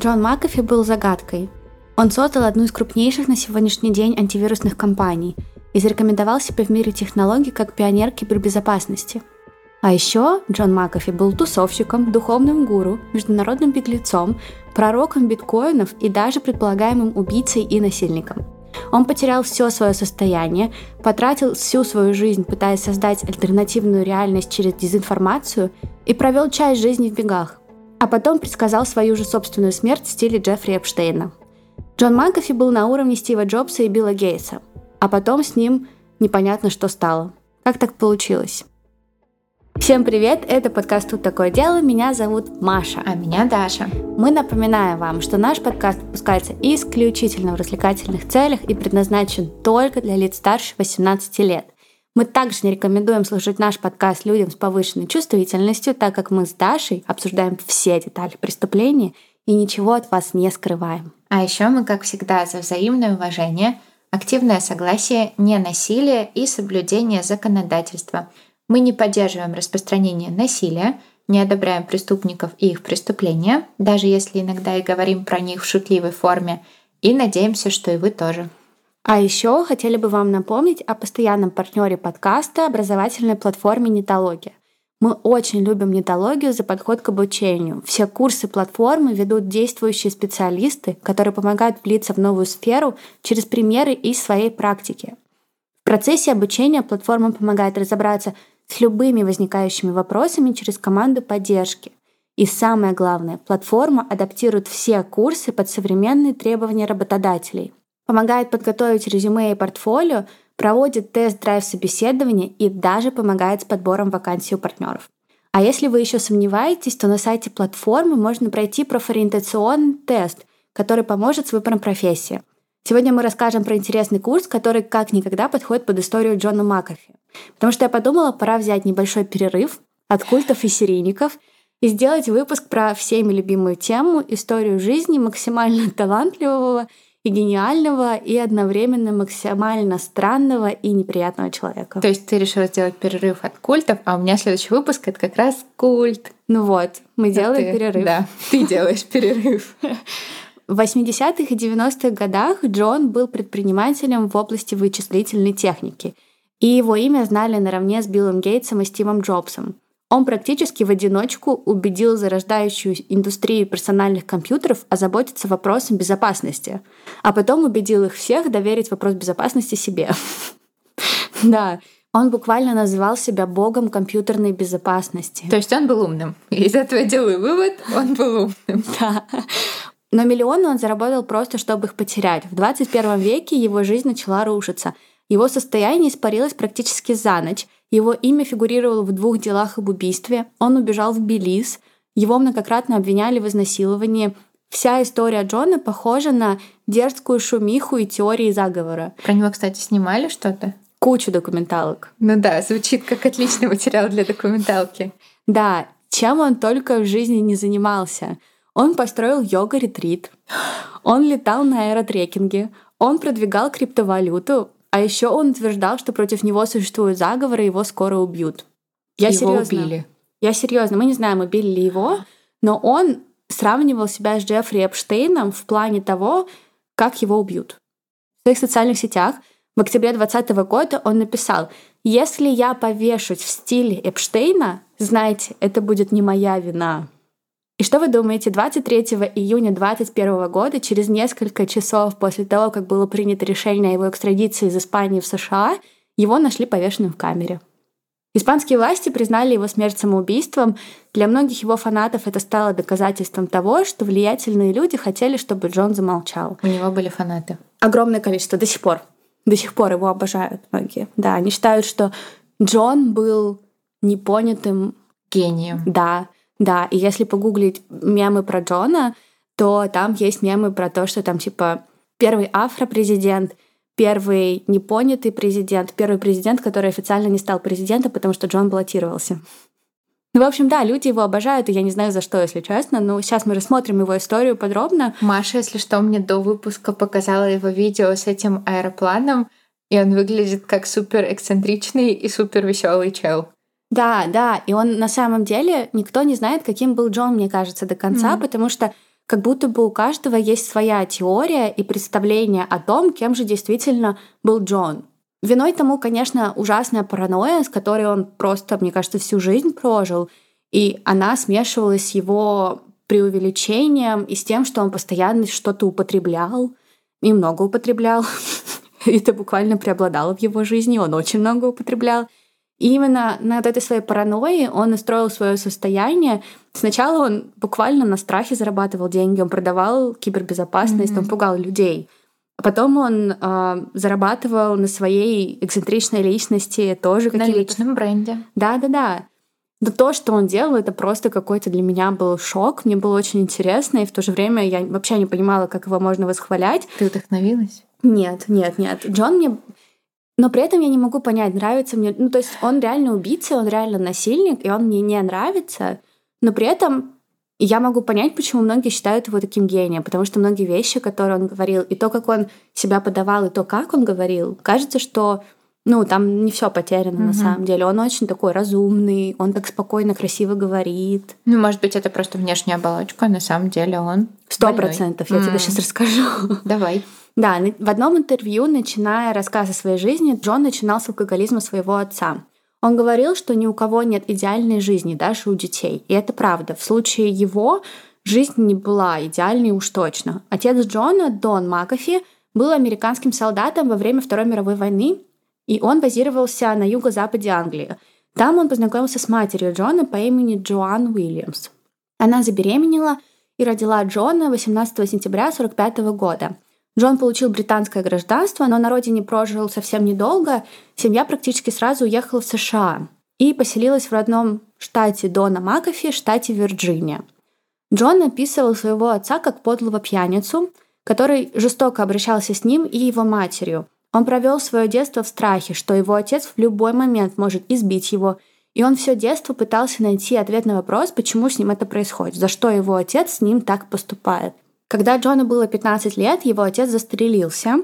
Джон Макафи был загадкой. Он создал одну из крупнейших на сегодняшний день антивирусных компаний и зарекомендовал себя в мире технологий как пионер кибербезопасности. А еще Джон Макафи был тусовщиком, духовным гуру, международным беглецом, пророком биткоинов и даже предполагаемым убийцей и насильником. Он потерял все свое состояние, потратил всю свою жизнь, пытаясь создать альтернативную реальность через дезинформацию и провел часть жизни в бегах. А потом предсказал свою же собственную смерть в стиле Джеффри Эпштейна. Джон Макафи был на уровне Стива Джобса и Билла Гейтса, а потом с ним непонятно, что стало. Как так получилось? Всем привет, это подкаст «Тут такое дело», меня зовут Маша. А меня Даша. Мы напоминаем вам, что наш подкаст выпускается исключительно в развлекательных целях и предназначен только для лиц старше 18 лет. Мы также не рекомендуем слушать наш подкаст людям с повышенной чувствительностью, так как мы с Дашей обсуждаем все детали преступления и ничего от вас не скрываем. А еще мы, как всегда, за взаимное уважение, активное согласие, не насилие и соблюдение законодательства. Мы не поддерживаем распространение насилия, не одобряем преступников и их преступления, даже если иногда и говорим про них в шутливой форме, и надеемся, что и вы тоже. А еще хотели бы вам напомнить о постоянном партнере подкаста образовательной платформе «Нетология». Мы очень любим нетологию за подход к обучению. Все курсы платформы ведут действующие специалисты, которые помогают влиться в новую сферу через примеры из своей практики. В процессе обучения платформа помогает разобраться с любыми возникающими вопросами через команду поддержки. И самое главное, платформа адаптирует все курсы под современные требования работодателей, помогает подготовить резюме и портфолио, проводит тест-драйв собеседования и даже помогает с подбором вакансий у партнеров. А если вы еще сомневаетесь, то на сайте платформы можно пройти профориентационный тест, который поможет с выбором профессии. Сегодня мы расскажем про интересный курс, который как никогда подходит под историю Джона Макафи. Потому что я подумала, пора взять небольшой перерыв от культов и серийников и сделать выпуск про всеми любимую тему, историю жизни максимально талантливого и гениального, и одновременно максимально странного и неприятного человека. То есть ты решила сделать перерыв от культов, а у меня следующий выпуск — это как раз культ. Ну вот, мы делаем ты, перерыв. Да, ты делаешь перерыв. В 80-х и 90-х годах Джон был предпринимателем в области вычислительной техники, и его имя знали наравне с Биллом Гейтсом и Стивом Джобсом — он практически в одиночку убедил зарождающую индустрию персональных компьютеров озаботиться вопросом безопасности, а потом убедил их всех доверить вопрос безопасности себе. Да, он буквально называл себя богом компьютерной безопасности. То есть он был умным. Из этого делаю вывод, он был умным. Да. Но миллионы он заработал просто, чтобы их потерять. В 21 веке его жизнь начала рушиться. Его состояние испарилось практически за ночь, его имя фигурировало в двух делах об убийстве. Он убежал в Белиз. Его многократно обвиняли в изнасиловании. Вся история Джона похожа на дерзкую шумиху и теории заговора. Про него, кстати, снимали что-то? Кучу документалок. Ну да, звучит как отличный материал для документалки. Да, чем он только в жизни не занимался. Он построил йога-ретрит, он летал на аэротрекинге, он продвигал криптовалюту, а еще он утверждал, что против него существуют заговоры, его скоро убьют. Я его серьезно. убили. Я серьезно, мы не знаем, убили ли его, но он сравнивал себя с Джеффри Эпштейном в плане того, как его убьют. В своих социальных сетях в октябре 2020 года он написал, «Если я повешусь в стиле Эпштейна, знайте, это будет не моя вина». И что вы думаете, 23 июня 2021 года, через несколько часов после того, как было принято решение о его экстрадиции из Испании в США, его нашли повешенным в камере. Испанские власти признали его смерть самоубийством. Для многих его фанатов это стало доказательством того, что влиятельные люди хотели, чтобы Джон замолчал. У него были фанаты. Огромное количество, до сих пор. До сих пор его обожают многие. Да, они считают, что Джон был непонятым гением. Да, да, и если погуглить мемы про Джона, то там есть мемы про то, что там типа первый афро-президент, первый непонятый президент, первый президент, который официально не стал президентом, потому что Джон баллотировался. Ну, в общем, да, люди его обожают, и я не знаю за что, если честно. Но сейчас мы рассмотрим его историю подробно. Маша, если что, мне до выпуска показала его видео с этим аэропланом, и он выглядит как супер эксцентричный и супер веселый чел. Да, да, и он на самом деле никто не знает, каким был Джон, мне кажется, до конца, mm-hmm. потому что как будто бы у каждого есть своя теория и представление о том, кем же действительно был Джон. Виной тому, конечно, ужасная паранойя, с которой он просто, мне кажется, всю жизнь прожил. И она смешивалась с его преувеличением и с тем, что он постоянно что-то употреблял, и много употреблял. Это буквально преобладало в его жизни, он очень много употреблял. И именно над этой своей паранойей он настроил свое состояние. Сначала он буквально на страхе зарабатывал деньги, он продавал кибербезопасность, mm-hmm. он пугал людей. А потом он э, зарабатывал на своей эксцентричной личности тоже какие-то... На личном бренде. Да-да-да. Но то, что он делал, это просто какой-то для меня был шок. Мне было очень интересно, и в то же время я вообще не понимала, как его можно восхвалять. Ты вдохновилась? Нет, нет, нет. Джон мне... Но при этом я не могу понять, нравится мне... Ну, то есть он реально убийца, он реально насильник, и он мне не нравится. Но при этом я могу понять, почему многие считают его таким гением, потому что многие вещи, которые он говорил, и то, как он себя подавал, и то, как он говорил, кажется, что ну, там не все потеряно угу. на самом деле. Он очень такой разумный, он так спокойно, красиво говорит. Ну, может быть, это просто внешняя оболочка, а на самом деле он Сто процентов, я mm. тебе сейчас расскажу. Давай. Да, в одном интервью, начиная рассказ о своей жизни, Джон начинал с алкоголизма своего отца. Он говорил, что ни у кого нет идеальной жизни, даже у детей. И это правда. В случае его жизнь не была идеальной уж точно. Отец Джона, Дон Макафи, был американским солдатом во время Второй мировой войны и он базировался на юго-западе Англии. Там он познакомился с матерью Джона по имени Джоан Уильямс. Она забеременела и родила Джона 18 сентября 1945 года. Джон получил британское гражданство, но на родине прожил совсем недолго. Семья практически сразу уехала в США и поселилась в родном штате Дона Макафи, штате Вирджиния. Джон описывал своего отца как подлого пьяницу, который жестоко обращался с ним и его матерью – он провел свое детство в страхе, что его отец в любой момент может избить его, и он все детство пытался найти ответ на вопрос, почему с ним это происходит, за что его отец с ним так поступает. Когда Джону было 15 лет, его отец застрелился,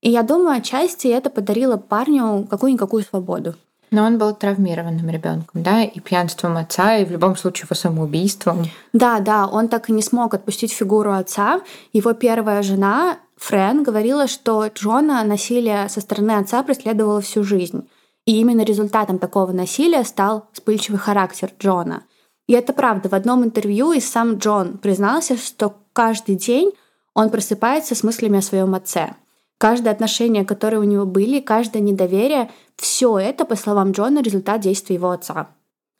и я думаю, отчасти это подарило парню какую-никакую свободу. Но он был травмированным ребенком, да, и пьянством отца, и в любом случае его самоубийством. Да, да, он так и не смог отпустить фигуру отца. Его первая жена Френ говорила, что Джона насилие со стороны отца преследовало всю жизнь. И именно результатом такого насилия стал вспыльчивый характер Джона. И это правда. В одном интервью и сам Джон признался, что каждый день он просыпается с мыслями о своем отце. Каждое отношение, которое у него были, каждое недоверие, все это, по словам Джона, результат действий его отца.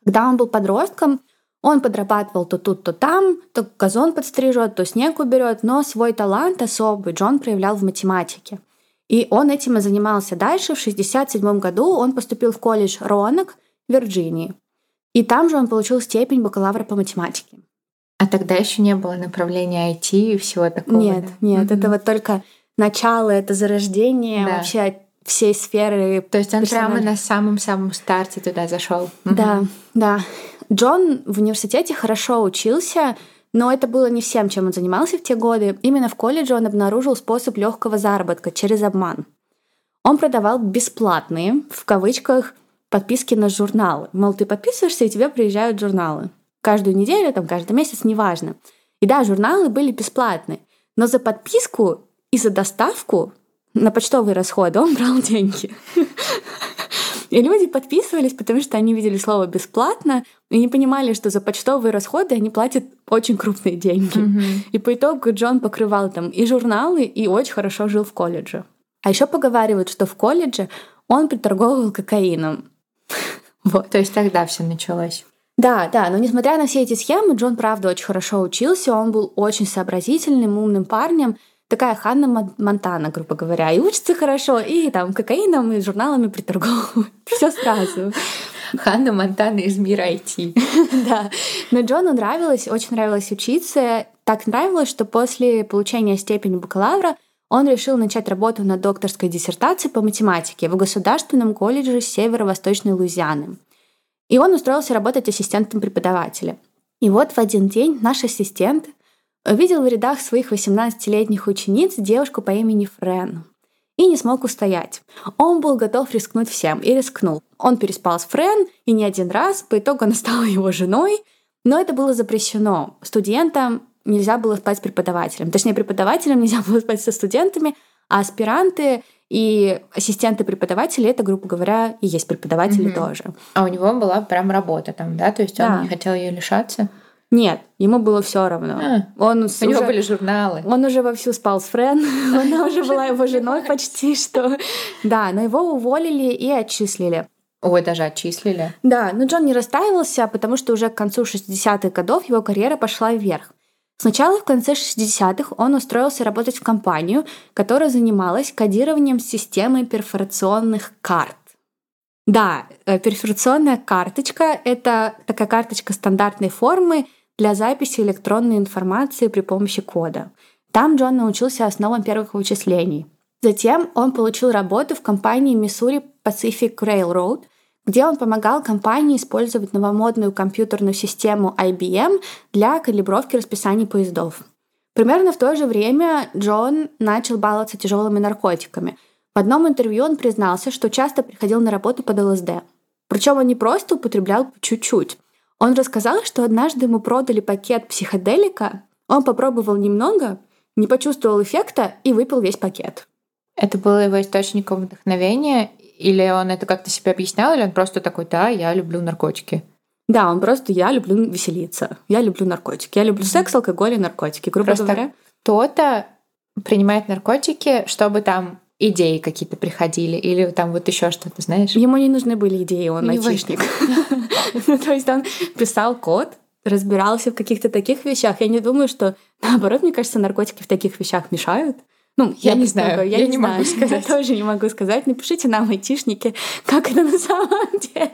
Когда он был подростком, он подрабатывал то тут, то там, то газон подстрижет, то снег уберет, но свой талант особый Джон проявлял в математике. И он этим и занимался дальше. В 1967 году он поступил в колледж Ронок в Вирджинии. И там же он получил степень бакалавра по математике. А тогда еще не было направления IT и всего такого? Нет, да? нет, mm-hmm. это вот только начало, это зарождение да. вообще всей сферы. То есть он прямо на самом-самом старте туда зашел. Да, да. Джон в университете хорошо учился, но это было не всем, чем он занимался в те годы. Именно в колледже он обнаружил способ легкого заработка через обман. Он продавал бесплатные, в кавычках, подписки на журналы. Мол, ты подписываешься, и тебе приезжают журналы. Каждую неделю, там, каждый месяц, неважно. И да, журналы были бесплатные. Но за подписку и за доставку на почтовые расходы он брал деньги. И люди подписывались, потому что они видели слово «бесплатно» и не понимали, что за почтовые расходы они платят очень крупные деньги. Mm-hmm. И по итогу Джон покрывал там и журналы, и очень хорошо жил в колледже. А еще поговаривают, что в колледже он приторговывал кокаином. вот. То есть тогда все началось. Да, да, но несмотря на все эти схемы, Джон, правда, очень хорошо учился, он был очень сообразительным, умным парнем, такая Ханна Монтана, грубо говоря, и учится хорошо, и там кокаином и журналами приторговывает. Все сразу. Ханна Монтана из мира IT. да. Но Джону нравилось, очень нравилось учиться. Так нравилось, что после получения степени бакалавра он решил начать работу над докторской диссертацией по математике в Государственном колледже Северо-Восточной Луизианы. И он устроился работать ассистентом преподавателя. И вот в один день наш ассистент Видел в рядах своих 18-летних учениц девушку по имени Френ и не смог устоять. Он был готов рискнуть всем и рискнул. Он переспал с Френ и не один раз, по итогу она стала его женой, но это было запрещено студентам нельзя было спать с преподавателем. Точнее, преподавателям нельзя было спать со студентами, а аспиранты и ассистенты преподавателей это, грубо говоря, и есть преподаватели угу. тоже. А у него была прям работа там, да? То есть он да. не хотел ее лишаться? Нет, ему было все равно. А, он у уже, него были журналы. Он уже вовсю спал с Френ, она уже была его женой почти что. Да, но его уволили и отчислили. Ой, даже отчислили. Да, но Джон не расстраивался, потому что уже к концу 60-х годов его карьера пошла вверх. Сначала в конце 60-х он устроился работать в компанию, которая занималась кодированием системы перфорационных карт. Да, э, перфорационная карточка — это такая карточка стандартной формы для записи электронной информации при помощи кода. Там Джон научился основам первых вычислений. Затем он получил работу в компании Missouri Pacific Railroad, где он помогал компании использовать новомодную компьютерную систему IBM для калибровки расписаний поездов. Примерно в то же время Джон начал баловаться тяжелыми наркотиками. В одном интервью он признался, что часто приходил на работу под ЛСД. Причем он не просто употреблял по чуть-чуть. Он рассказал, что однажды ему продали пакет психоделика, он попробовал немного, не почувствовал эффекта и выпил весь пакет. Это было его источником вдохновения, или он это как-то себе объяснял, или он просто такой, да, я люблю наркотики? Да, он просто, я люблю веселиться, я люблю наркотики, я люблю секс, алкоголь и наркотики, грубо просто говоря. Кто-то принимает наркотики, чтобы там идеи какие-то приходили, или там вот еще что-то, знаешь? Ему не нужны были идеи, он айтишник. Ну, то есть он писал код, разбирался в каких-то таких вещах. Я не думаю, что наоборот, мне кажется, наркотики в таких вещах мешают. Ну, я, я не знаю, я, я не, не знаю. могу сказать. Я тоже не могу сказать. Напишите нам, айтишники, как это на самом деле.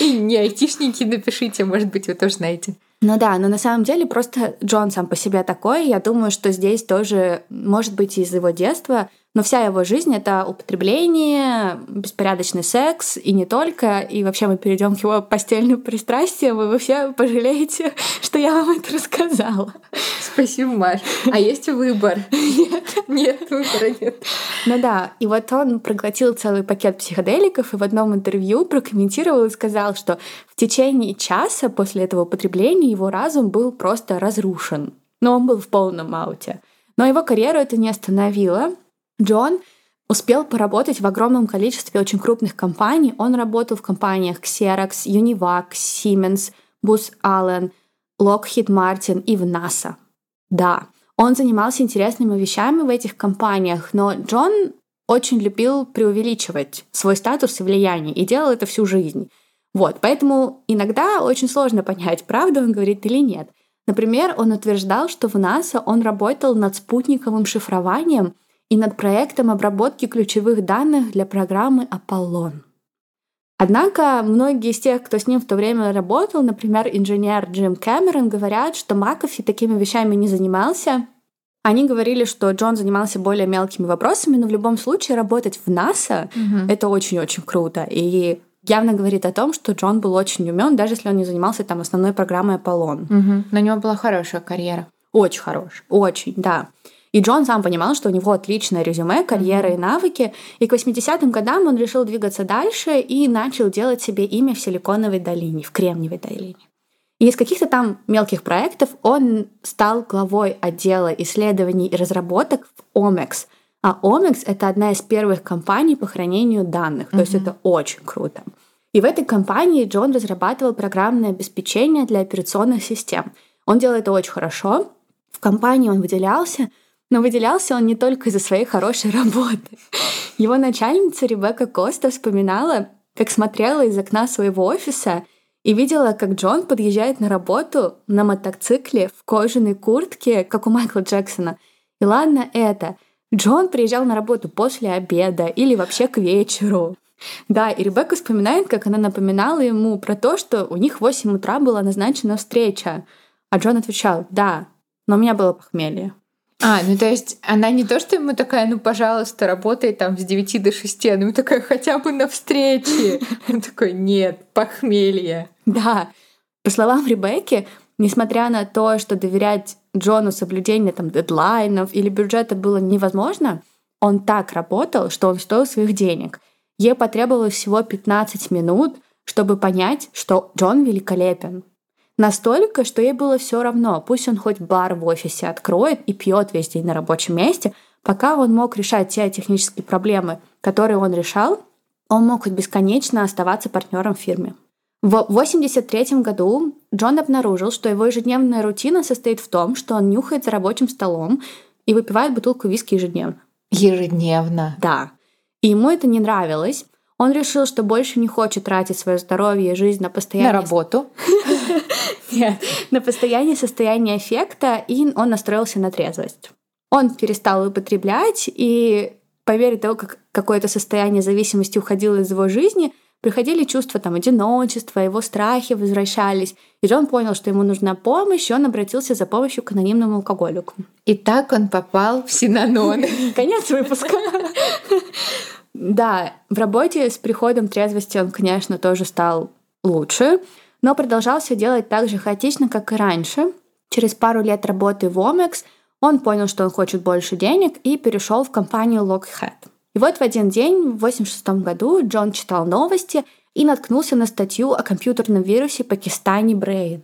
И не айтишники напишите, может быть, вы тоже знаете. Ну да, но на самом деле просто Джон сам по себе такой. Я думаю, что здесь тоже, может быть, из его детства но вся его жизнь — это употребление, беспорядочный секс, и не только. И вообще мы перейдем к его постельным пристрастиям, и вы все пожалеете, что я вам это рассказала. Спасибо, Маш. А есть выбор? Нет. Нет, выбора нет. Ну да, и вот он проглотил целый пакет психоделиков и в одном интервью прокомментировал и сказал, что в течение часа после этого употребления его разум был просто разрушен. Но он был в полном ауте. Но его карьеру это не остановило. Джон успел поработать в огромном количестве очень крупных компаний. Он работал в компаниях Xerox, Univac, Siemens, Booz Allen, Lockheed Martin и в NASA. Да, он занимался интересными вещами в этих компаниях, но Джон очень любил преувеличивать свой статус и влияние и делал это всю жизнь. Вот, поэтому иногда очень сложно понять, правда он говорит или нет. Например, он утверждал, что в НАСА он работал над спутниковым шифрованием — и над проектом обработки ключевых данных для программы «Аполлон». Однако многие из тех, кто с ним в то время работал, например, инженер Джим Кэмерон, говорят, что Макафи такими вещами не занимался. Они говорили, что Джон занимался более мелкими вопросами, но в любом случае работать в НАСА угу. это очень-очень круто. И явно говорит о том, что Джон был очень умен, даже если он не занимался там основной программой Аполлон. Угу. Но у него была хорошая карьера. Очень хорошая, очень, да. И Джон сам понимал, что у него отличное резюме, карьера и навыки. И к 80-м годам он решил двигаться дальше и начал делать себе имя в Силиконовой долине, в Кремниевой долине. И из каких-то там мелких проектов он стал главой отдела исследований и разработок в Omex. А Omex — это одна из первых компаний по хранению данных, mm-hmm. то есть это очень круто. И в этой компании Джон разрабатывал программное обеспечение для операционных систем. Он делал это очень хорошо. В компании он выделялся — но выделялся он не только из-за своей хорошей работы. Его начальница Ребекка Коста вспоминала, как смотрела из окна своего офиса и видела, как Джон подъезжает на работу на мотоцикле в кожаной куртке, как у Майкла Джексона. И ладно это, Джон приезжал на работу после обеда или вообще к вечеру. Да, и Ребекка вспоминает, как она напоминала ему про то, что у них в 8 утра была назначена встреча. А Джон отвечал, да, но у меня было похмелье. А, ну то есть она не то, что ему такая, ну, пожалуйста, работай там с 9 до 6, а ему такая хотя бы на встрече. Он такой, нет, похмелье. Да. По словам Ребекки, несмотря на то, что доверять Джону соблюдение там дедлайнов или бюджета было невозможно, он так работал, что он стоил своих денег. Ей потребовалось всего 15 минут, чтобы понять, что Джон великолепен. Настолько, что ей было все равно, пусть он хоть бар в офисе откроет и пьет весь день на рабочем месте, пока он мог решать те технические проблемы, которые он решал, он мог хоть бесконечно оставаться партнером в фирме. В 1983 году Джон обнаружил, что его ежедневная рутина состоит в том, что он нюхает за рабочим столом и выпивает бутылку виски ежедневно. Ежедневно? Да. И ему это не нравилось. Он решил, что больше не хочет тратить свое здоровье и жизнь на постоянное... На работу? Нет, на постоянное состояние эффекта, и он настроился на трезвость. Он перестал употреблять, и по мере того, как какое-то состояние зависимости уходило из его жизни — приходили чувства там одиночества, его страхи возвращались. И Джон понял, что ему нужна помощь, и он обратился за помощью к анонимному алкоголику. И так он попал в Синанон. Конец выпуска. Да, в работе с приходом трезвости он, конечно, тоже стал лучше, но продолжал все делать так же хаотично, как и раньше. Через пару лет работы в Омекс он понял, что он хочет больше денег и перешел в компанию Lockheed. И вот в один день, в 1986 году, Джон читал новости и наткнулся на статью о компьютерном вирусе Пакистане Brain,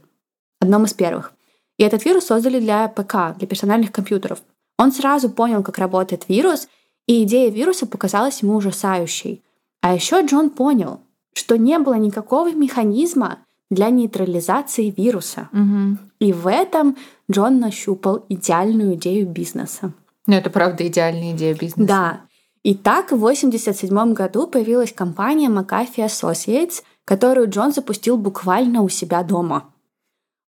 одном из первых. И этот вирус создали для ПК, для персональных компьютеров. Он сразу понял, как работает вирус, и идея вируса показалась ему ужасающей. А еще Джон понял, что не было никакого механизма для нейтрализации вируса. Угу. И в этом Джон нащупал идеальную идею бизнеса. Ну, это правда идеальная идея бизнеса. Да. И так в 1987 году появилась компания McAfee Associates, которую Джон запустил буквально у себя дома.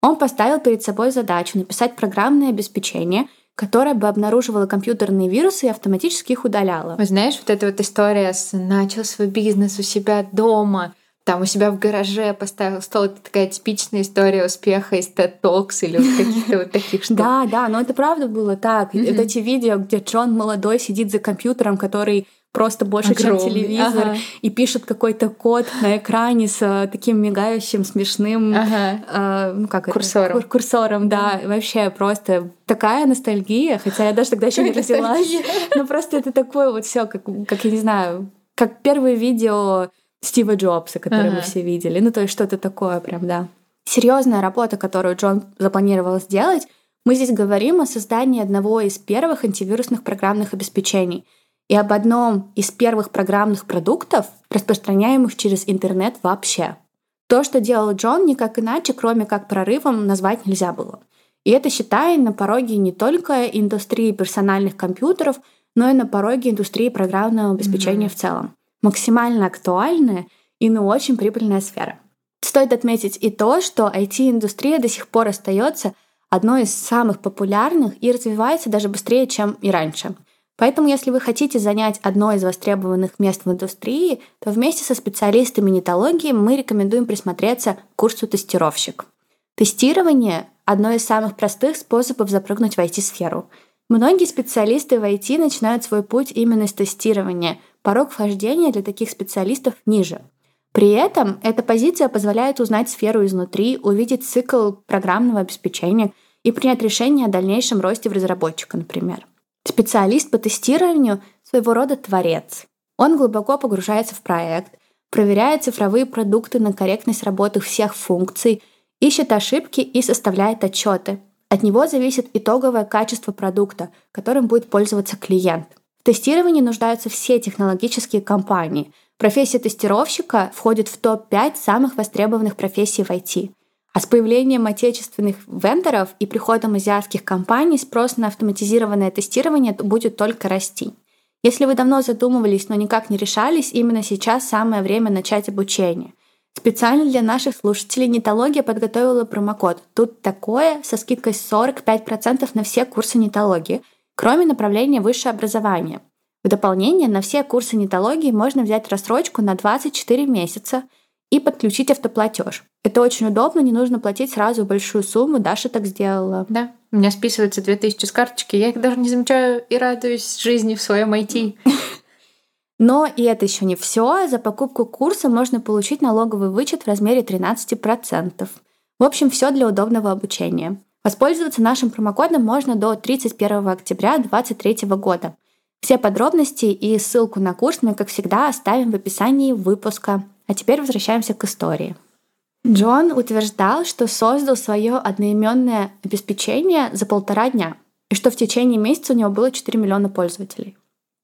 Он поставил перед собой задачу написать программное обеспечение, которое бы обнаруживало компьютерные вирусы и автоматически их удаляло. Вы знаешь, вот эта вот история с «начал свой бизнес у себя дома», там у себя в гараже поставил стол. Это такая типичная история успеха из TED Talks или вот каких-то вот таких штук. Да, да, но это правда было так. Вот эти видео, где Джон молодой сидит за компьютером, который просто больше, Огромный. чем телевизор, ага. и пишет какой-то код на экране с э, таким мигающим, смешным, ага. э, ну как курсором. Это? Курсором, да. да. Вообще просто такая ностальгия, хотя я даже тогда еще не родилась. Но просто это такое вот все, как, как я не знаю, как первое видео Стива Джобса, который ага. мы все видели. Ну, то есть что-то такое прям, да. Серьезная работа, которую Джон запланировал сделать, мы здесь говорим о создании одного из первых антивирусных программных обеспечений и об одном из первых программных продуктов, распространяемых через интернет вообще. То, что делал Джон, никак иначе, кроме как прорывом, назвать нельзя было. И это считая на пороге не только индустрии персональных компьютеров, но и на пороге индустрии программного обеспечения mm-hmm. в целом максимально актуальная и ну очень прибыльная сфера. Стоит отметить и то, что IT-индустрия до сих пор остается одной из самых популярных и развивается даже быстрее, чем и раньше. Поэтому, если вы хотите занять одно из востребованных мест в индустрии, то вместе со специалистами нетологии мы рекомендуем присмотреться к курсу «Тестировщик». Тестирование — одно из самых простых способов запрыгнуть в IT-сферу. Многие специалисты в IT начинают свой путь именно с тестирования, порог вхождения для таких специалистов ниже. При этом эта позиция позволяет узнать сферу изнутри, увидеть цикл программного обеспечения и принять решение о дальнейшем росте в разработчика, например. Специалист по тестированию — своего рода творец. Он глубоко погружается в проект, проверяет цифровые продукты на корректность работы всех функций, ищет ошибки и составляет отчеты. От него зависит итоговое качество продукта, которым будет пользоваться клиент — в тестировании нуждаются все технологические компании. Профессия тестировщика входит в топ-5 самых востребованных профессий в IT. А с появлением отечественных вендоров и приходом азиатских компаний спрос на автоматизированное тестирование будет только расти. Если вы давно задумывались, но никак не решались, именно сейчас самое время начать обучение. Специально для наших слушателей Нетология подготовила промокод «Тут такое» со скидкой 45% на все курсы нетологии – кроме направления высшее образование. В дополнение на все курсы нетологии можно взять рассрочку на 24 месяца и подключить автоплатеж. Это очень удобно, не нужно платить сразу большую сумму. Даша так сделала. Да, у меня списывается 2000 с карточки, я их даже не замечаю и радуюсь жизни в своем IT. Но и это еще не все. За покупку курса можно получить налоговый вычет в размере 13%. В общем, все для удобного обучения. Воспользоваться нашим промокодом можно до 31 октября 2023 года. Все подробности и ссылку на курс мы, как всегда, оставим в описании выпуска. А теперь возвращаемся к истории. Джон утверждал, что создал свое одноименное обеспечение за полтора дня, и что в течение месяца у него было 4 миллиона пользователей.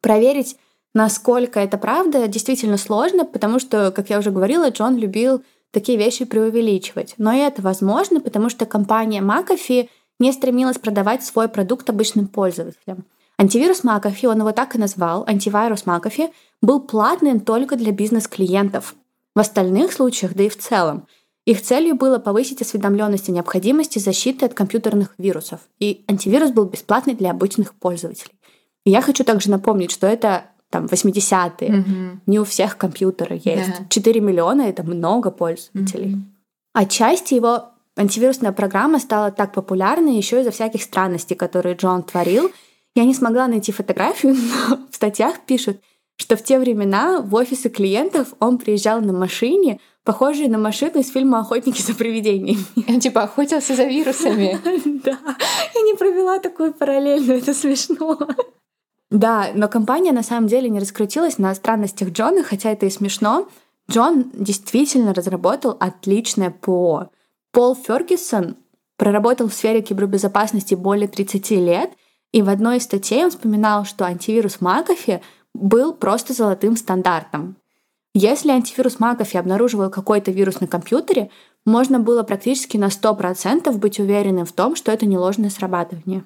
Проверить, насколько это правда, действительно сложно, потому что, как я уже говорила, Джон любил такие вещи преувеличивать. Но это возможно, потому что компания McAfee не стремилась продавать свой продукт обычным пользователям. Антивирус McAfee, он его так и назвал, антивирус McAfee, был платным только для бизнес-клиентов. В остальных случаях, да и в целом, их целью было повысить осведомленность о необходимости защиты от компьютерных вирусов, и антивирус был бесплатный для обычных пользователей. И я хочу также напомнить, что это там 80-е. Угу. Не у всех компьютеры есть. Да. 4 миллиона это много пользователей. Угу. Отчасти его антивирусная программа стала так популярной еще из-за всяких странностей, которые Джон творил. Я не смогла найти фотографию, но в статьях пишут, что в те времена в офисы клиентов он приезжал на машине, похожей на машину из фильма «Охотники за привидениями». Он типа охотился за вирусами. Да, я не провела такую параллель, но это смешно. Да, но компания на самом деле не раскрутилась на странностях Джона, хотя это и смешно. Джон действительно разработал отличное ПО. Пол Фергюсон проработал в сфере кибербезопасности более 30 лет, и в одной из статей он вспоминал, что антивирус McAfee был просто золотым стандартом. Если антивирус McAfee обнаруживал какой-то вирус на компьютере, можно было практически на 100% быть уверенным в том, что это не ложное срабатывание.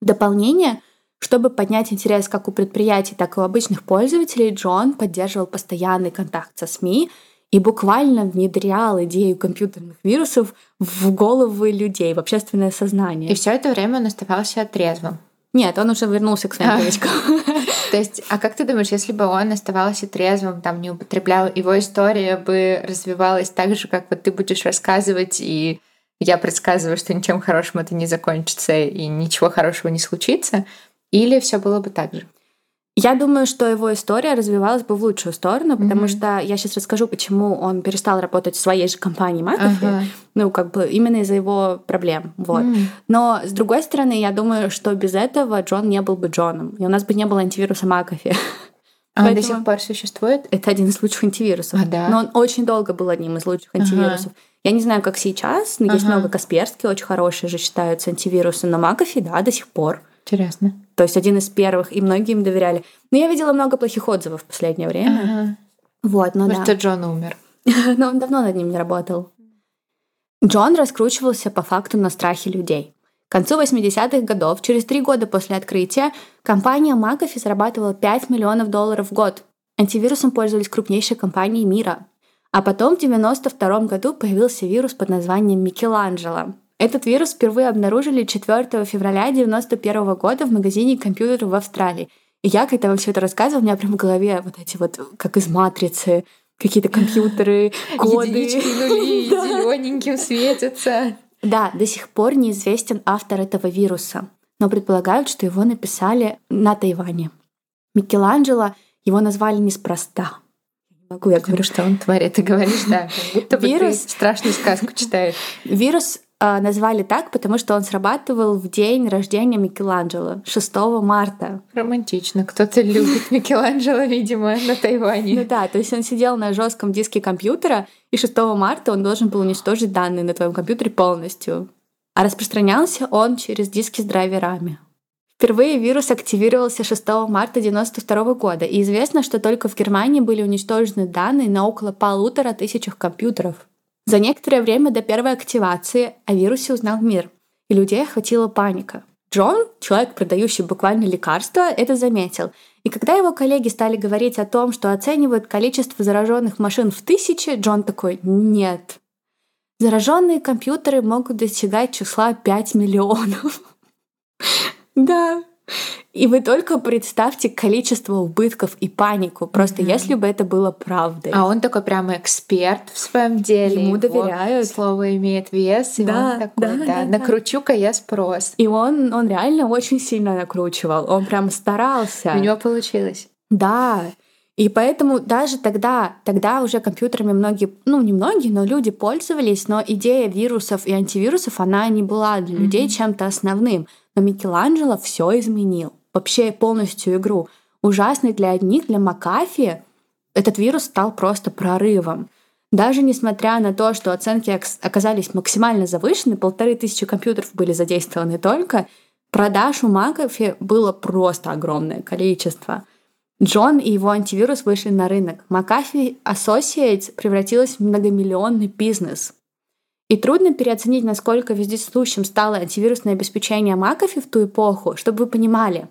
В дополнение чтобы поднять интерес как у предприятий, так и у обычных пользователей, Джон поддерживал постоянный контакт со СМИ и буквально внедрял идею компьютерных вирусов в головы людей, в общественное сознание. И все это время он оставался трезвым. Нет, он уже вернулся к своим привычкам. То есть, а как ты думаешь, если бы он оставался трезвым, там не употреблял, его история бы развивалась так же, как вот ты будешь рассказывать, и я предсказываю, что ничем хорошим это не закончится и ничего хорошего не случится, или все было бы так же? Я думаю, что его история развивалась бы в лучшую сторону, потому mm-hmm. что я сейчас расскажу, почему он перестал работать в своей же компании McAfee. Uh-huh. Ну, как бы именно из-за его проблем. Вот. Mm. Но с другой стороны, я думаю, что без этого Джон не был бы Джоном. И у нас бы не было антивируса McAfee. А он до сих пор существует? Это один из лучших антивирусов. А, да? Но он очень долго был одним из лучших антивирусов. Ага. Я не знаю, как сейчас, но ага. есть много Касперские, очень хорошие же считаются антивирусы, но McAfee, да, до сих пор. Интересно. То есть один из первых, и многие им доверяли. Но я видела много плохих отзывов в последнее время. Ага. Вот, ну Может, да. Джон умер. Но он давно над ним не работал. Джон раскручивался по факту на страхе людей. К концу 80-х годов, через три года после открытия, компания McAfee зарабатывала 5 миллионов долларов в год. Антивирусом пользовались крупнейшие компании мира. А потом в 92 году появился вирус под названием Микеланджело. Этот вирус впервые обнаружили 4 февраля 1991 года в магазине компьютеров в Австралии. И я, когда вам все это рассказывала, у меня прям в голове вот эти вот, как из матрицы, какие-то компьютеры, коды. Единички, нули, зелененьким светятся. Да, до сих пор неизвестен автор этого вируса, но предполагают, что его написали на Тайване. Микеланджело его назвали неспроста. могу, я говорю, что он творит. Ты говоришь, да, будто бы вирус... ты страшную сказку читаешь. Вирус назвали так, потому что он срабатывал в день рождения Микеланджело, 6 марта. Романтично. Кто-то любит Микеланджело, видимо, на Тайване. Ну да, то есть он сидел на жестком диске компьютера, и 6 марта он должен был уничтожить данные на твоем компьютере полностью. А распространялся он через диски с драйверами. Впервые вирус активировался 6 марта 1992 года, и известно, что только в Германии были уничтожены данные на около полутора тысячах компьютеров. За некоторое время до первой активации о вирусе узнал мир, и людей охватила паника. Джон, человек, продающий буквально лекарства, это заметил. И когда его коллеги стали говорить о том, что оценивают количество зараженных машин в тысячи, Джон такой «нет». Зараженные компьютеры могут достигать числа 5 миллионов. Да, и вы только представьте количество убытков и панику. Просто mm-hmm. если бы это было правдой. А он такой прямо эксперт в своем деле. Ему доверяют. Слово имеет вес. И да, он такой, да, да, да, накручу-ка я спрос. И он, он реально очень сильно накручивал. Он прям старался. У него получилось. Да. И поэтому даже тогда, тогда уже компьютерами многие, ну не многие, но люди пользовались, но идея вирусов и антивирусов, она не была для mm-hmm. людей чем-то основным. Но Микеланджело все изменил вообще полностью игру. Ужасный для одних, для Макафи этот вирус стал просто прорывом. Даже несмотря на то, что оценки оказались максимально завышены, полторы тысячи компьютеров были задействованы только, продаж у Макафи было просто огромное количество. Джон и его антивирус вышли на рынок. McAfee Associates превратилась в многомиллионный бизнес. И трудно переоценить, насколько вездесущим стало антивирусное обеспечение McAfee в ту эпоху, чтобы вы понимали.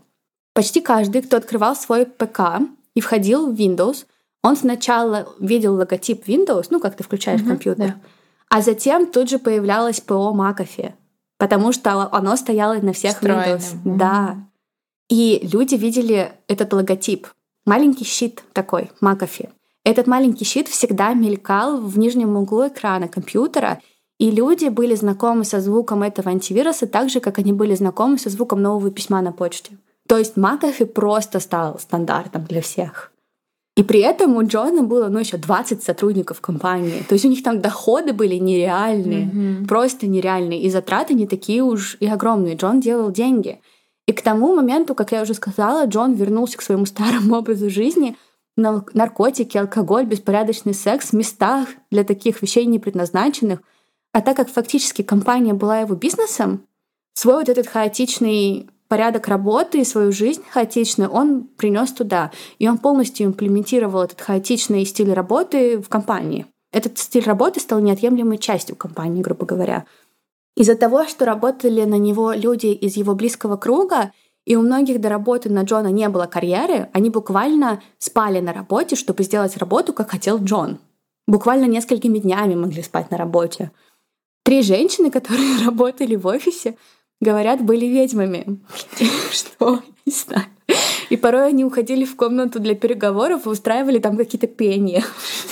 Почти каждый, кто открывал свой ПК и входил в Windows — он сначала видел логотип Windows, ну, как ты включаешь угу, компьютер, да. а затем тут же появлялось ПО McAfee, потому что оно стояло на всех Встроенным. Windows. Угу. Да. И люди видели этот логотип. Маленький щит такой, McAfee. Этот маленький щит всегда мелькал в нижнем углу экрана компьютера, и люди были знакомы со звуком этого антивируса так же, как они были знакомы со звуком нового письма на почте. То есть McAfee просто стал стандартом для всех. И при этом у Джона было, ну, еще 20 сотрудников компании. То есть у них там доходы были нереальные, mm-hmm. просто нереальные. И затраты не такие уж и огромные. Джон делал деньги. И к тому моменту, как я уже сказала, Джон вернулся к своему старому образу жизни. Наркотики, алкоголь, беспорядочный секс в местах для таких вещей не предназначенных. А так как фактически компания была его бизнесом, свой вот этот хаотичный порядок работы и свою жизнь хаотичную он принес туда. И он полностью имплементировал этот хаотичный стиль работы в компании. Этот стиль работы стал неотъемлемой частью компании, грубо говоря. Из-за того, что работали на него люди из его близкого круга, и у многих до работы на Джона не было карьеры, они буквально спали на работе, чтобы сделать работу, как хотел Джон. Буквально несколькими днями могли спать на работе. Три женщины, которые работали в офисе, говорят, были ведьмами. Что? Не знаю. И порой они уходили в комнату для переговоров и устраивали там какие-то пения.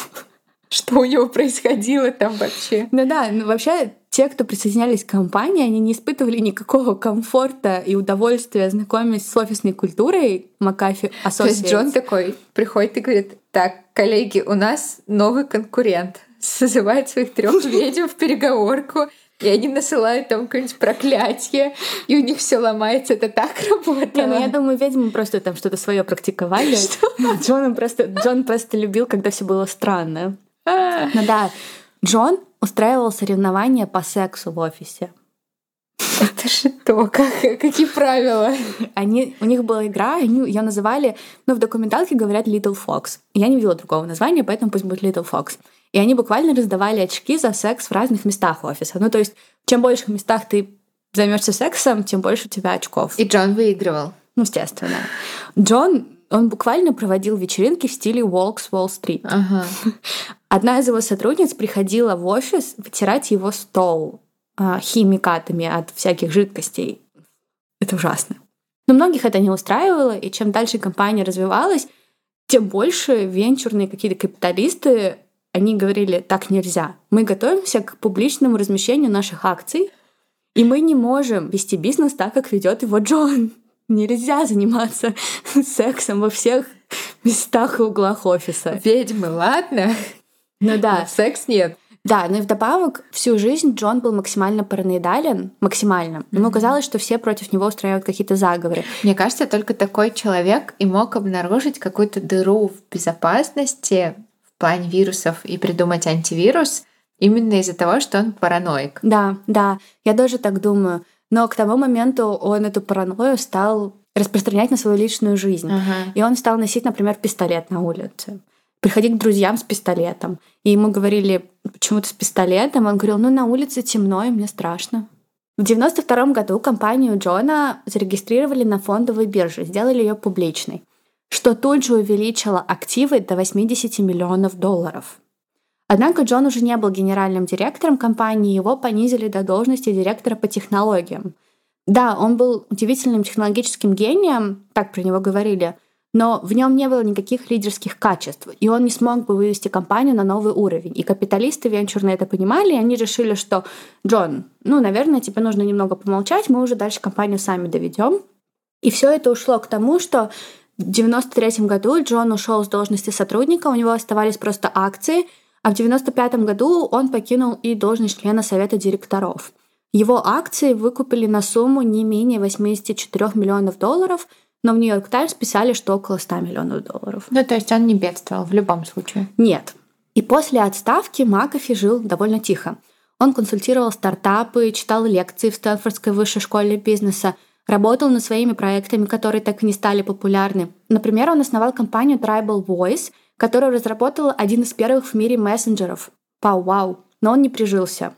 Что у него происходило там вообще? Ну да, ну вообще те, кто присоединялись к компании, они не испытывали никакого комфорта и удовольствия знакомясь с офисной культурой Макафи. То есть Джон такой приходит и говорит, так, коллеги, у нас новый конкурент. Созывает своих трех ведьм в переговорку и они насылают там какое-нибудь проклятие, и у них все ломается. Это так работает. Не, ну я думаю, ведьмы просто там что-то свое практиковали. Что? Джон просто, Джон просто любил, когда все было странно. А. Ну да, Джон устраивал соревнования по сексу в офисе. Это что? Как, какие правила? Они, у них была игра, они ее называли, ну, в документалке говорят Little Fox. Я не видела другого названия, поэтому пусть будет Little Fox. И они буквально раздавали очки за секс в разных местах офиса. Ну, то есть, чем больше в местах ты займешься сексом, тем больше у тебя очков. И Джон выигрывал. Ну, естественно. Джон, он буквально проводил вечеринки в стиле Walks Wall Street. Ага. Одна из его сотрудниц приходила в офис вытирать его стол а, химикатами от всяких жидкостей. Это ужасно. Но многих это не устраивало, и чем дальше компания развивалась, тем больше венчурные какие-то капиталисты они говорили, так нельзя. Мы готовимся к публичному размещению наших акций, и мы не можем вести бизнес так, как ведет его Джон. Нельзя заниматься сексом во всех местах и углах офиса. Ведьмы, ладно? Ну да. Но секс нет. Да, но и вдобавок всю жизнь Джон был максимально параноидален, максимально. Ему казалось, что все против него устраивают какие-то заговоры. Мне кажется, только такой человек и мог обнаружить какую-то дыру в безопасности в плане вирусов и придумать антивирус именно из-за того, что он параноик. Да, да, я тоже так думаю. Но к тому моменту он эту паранойю стал распространять на свою личную жизнь. Ага. И он стал носить, например, пистолет на улице. Приходить к друзьям с пистолетом. И ему говорили, почему ты с пистолетом? Он говорил, ну на улице темно, и мне страшно. В 92 году компанию Джона зарегистрировали на фондовой бирже, сделали ее публичной что тут же увеличило активы до 80 миллионов долларов. Однако Джон уже не был генеральным директором компании, его понизили до должности директора по технологиям. Да, он был удивительным технологическим гением, так про него говорили, но в нем не было никаких лидерских качеств, и он не смог бы вывести компанию на новый уровень. И капиталисты венчурные это понимали, и они решили, что Джон, ну, наверное, тебе нужно немного помолчать, мы уже дальше компанию сами доведем. И все это ушло к тому, что в 1993 году Джон ушел с должности сотрудника, у него оставались просто акции, а в 1995 году он покинул и должность члена совета директоров. Его акции выкупили на сумму не менее 84 миллионов долларов, но в Нью-Йорк Таймс писали, что около 100 миллионов долларов. Ну, то есть он не бедствовал в любом случае? Нет. И после отставки Макафи жил довольно тихо. Он консультировал стартапы, читал лекции в Стэнфордской высшей школе бизнеса, работал над своими проектами, которые так и не стали популярны. Например, он основал компанию Tribal Voice, которая разработала один из первых в мире мессенджеров — Пау-Вау, но он не прижился.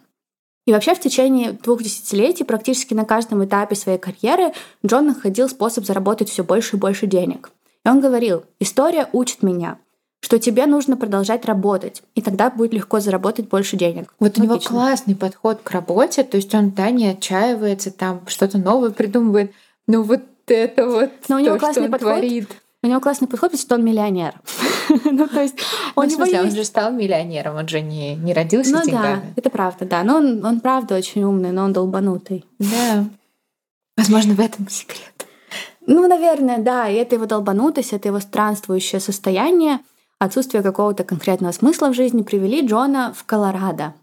И вообще в течение двух десятилетий практически на каждом этапе своей карьеры Джон находил способ заработать все больше и больше денег. И он говорил, история учит меня, что тебе нужно продолжать работать, и тогда будет легко заработать больше денег. Вот Логично. у него классный подход к работе, то есть он, да, не отчаивается, там что-то новое придумывает, но вот это вот Но у него классный подход. Творит. У него классный подход, что он миллионер. ну, то есть он, ну, в смысле, есть... он же стал миллионером, он же не, не родился ну, деньгами. да, это правда, да. Но он, он правда очень умный, но он долбанутый. Да. Возможно, в этом секрет. Ну, наверное, да. И это его долбанутость, это его странствующее состояние, отсутствие какого-то конкретного смысла в жизни привели Джона в Колорадо.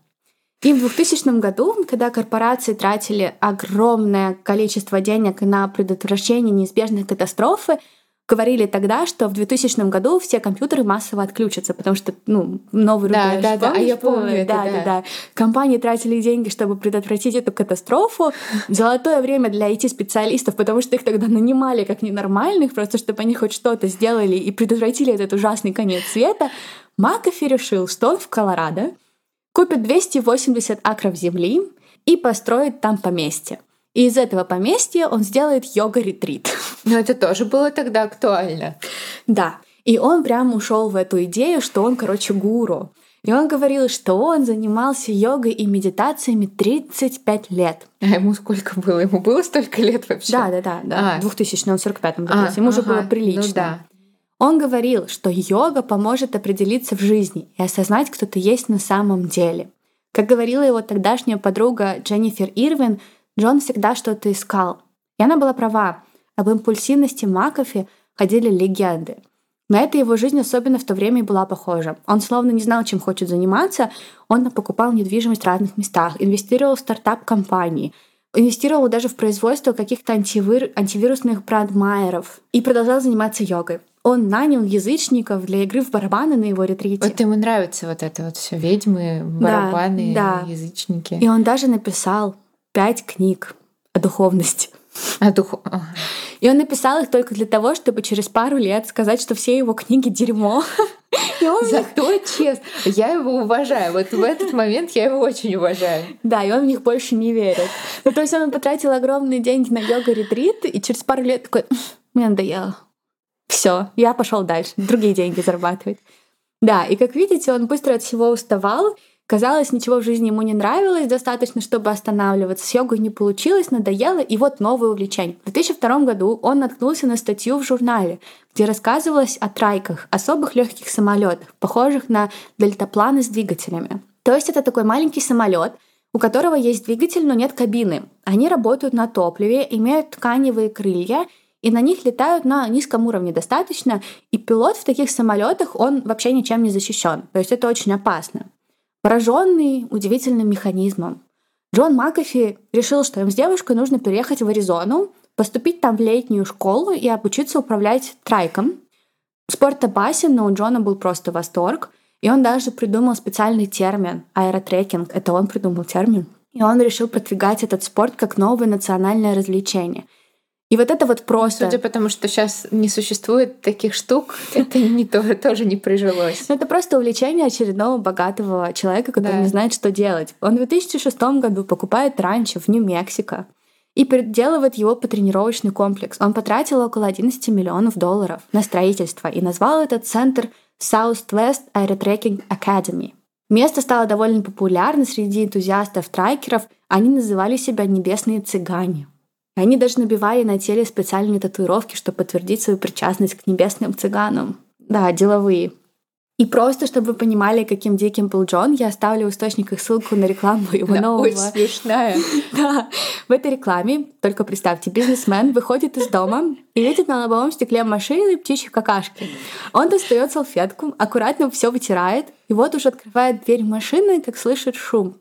И в 2000 году, когда корпорации тратили огромное количество денег на предотвращение неизбежной катастрофы, говорили тогда, что в 2000 году все компьютеры массово отключатся, потому что, ну, новый да, да, да, а я помню да, это, да, да, да. Компании тратили деньги, чтобы предотвратить эту катастрофу. Золотое время для IT-специалистов, потому что их тогда нанимали как ненормальных, просто чтобы они хоть что-то сделали и предотвратили этот ужасный конец света. Макафи решил, что он в Колорадо купит 280 акров земли и построит там поместье. И из этого поместья он сделает йога-ретрит. Но это тоже было тогда актуально. Да. И он прям ушел в эту идею, что он, короче, гуру. И он говорил, что он занимался йогой и медитациями 35 лет. А ему сколько было? Ему было столько лет вообще? Да, да, да. да. А. 2000, он в 45 году. А, ему ага. уже было прилично. Ну, да. Он говорил, что йога поможет определиться в жизни и осознать, кто ты есть на самом деле. Как говорила его тогдашняя подруга Дженнифер Ирвин, Джон всегда что-то искал. И она была права. Об импульсивности Макафи ходили легенды. На это его жизнь особенно в то время и была похожа. Он словно не знал, чем хочет заниматься. Он покупал недвижимость в разных местах, инвестировал в стартап-компании, инвестировал даже в производство каких-то антивир... антивирусных брандмайеров и продолжал заниматься йогой. Он нанял язычников для игры в барабаны на его ретрите. Вот ему нравится вот это вот все ведьмы, барабаны, да, да. язычники. И он даже написал пять книг о духовности. О дух... И он написал их только для того, чтобы через пару лет сказать, что все его книги дерьмо. И он Зато них... честно, я его уважаю. Вот в этот момент я его очень уважаю. Да, и он в них больше не верит. Ну, то есть он потратил огромные деньги на йога-ретрит, и через пару лет такой, мне надоело. Все, я пошел дальше, другие деньги зарабатывать. Да, и как видите, он быстро от всего уставал, Казалось, ничего в жизни ему не нравилось достаточно, чтобы останавливаться. С йогой не получилось, надоело, и вот новое увлечение. В 2002 году он наткнулся на статью в журнале, где рассказывалось о трайках, особых легких самолетах, похожих на дельтапланы с двигателями. То есть это такой маленький самолет, у которого есть двигатель, но нет кабины. Они работают на топливе, имеют тканевые крылья, и на них летают на низком уровне достаточно, и пилот в таких самолетах, он вообще ничем не защищен. То есть это очень опасно. Пораженный удивительным механизмом, Джон Макафи решил, что им с девушкой нужно переехать в Аризону, поступить там в летнюю школу и обучиться управлять трайком. Спорт опасен, но у Джона был просто восторг. И он даже придумал специальный термин — аэротрекинг. Это он придумал термин. И он решил продвигать этот спорт как новое национальное развлечение — и вот это вот просто... Судя по тому, что сейчас не существует таких штук, это не то, тоже не прижилось. Это просто увлечение очередного богатого человека, который не знает, что делать. Он в 2006 году покупает ранчо в Нью-Мексико и переделывает его по тренировочный комплекс. Он потратил около 11 миллионов долларов на строительство и назвал этот центр Southwest Aerotracking Academy. Место стало довольно популярно среди энтузиастов-трайкеров. Они называли себя «небесные цыгане». Они даже набивали на теле специальные татуировки, чтобы подтвердить свою причастность к небесным цыганам. Да, деловые. И просто, чтобы вы понимали, каким диким был Джон, я оставлю в источниках ссылку на рекламу его да, нового. Очень смешная. да. В этой рекламе, только представьте, бизнесмен выходит из дома и видит на лобовом стекле машины и птичьи какашки. Он достает салфетку, аккуратно все вытирает, и вот уже открывает дверь машины, как слышит шум.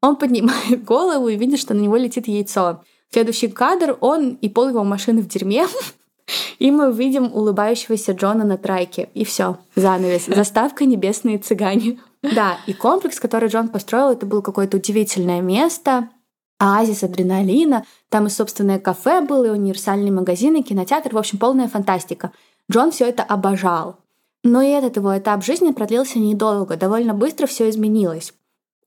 Он поднимает голову и видит, что на него летит яйцо. Следующий кадр, он и пол его машины в дерьме. И мы увидим улыбающегося Джона на трайке. И все, занавес. Заставка «Небесные цыгане». Да, и комплекс, который Джон построил, это было какое-то удивительное место, оазис адреналина. Там и собственное кафе было, и универсальный магазин, и кинотеатр. В общем, полная фантастика. Джон все это обожал. Но и этот его этап жизни продлился недолго, довольно быстро все изменилось.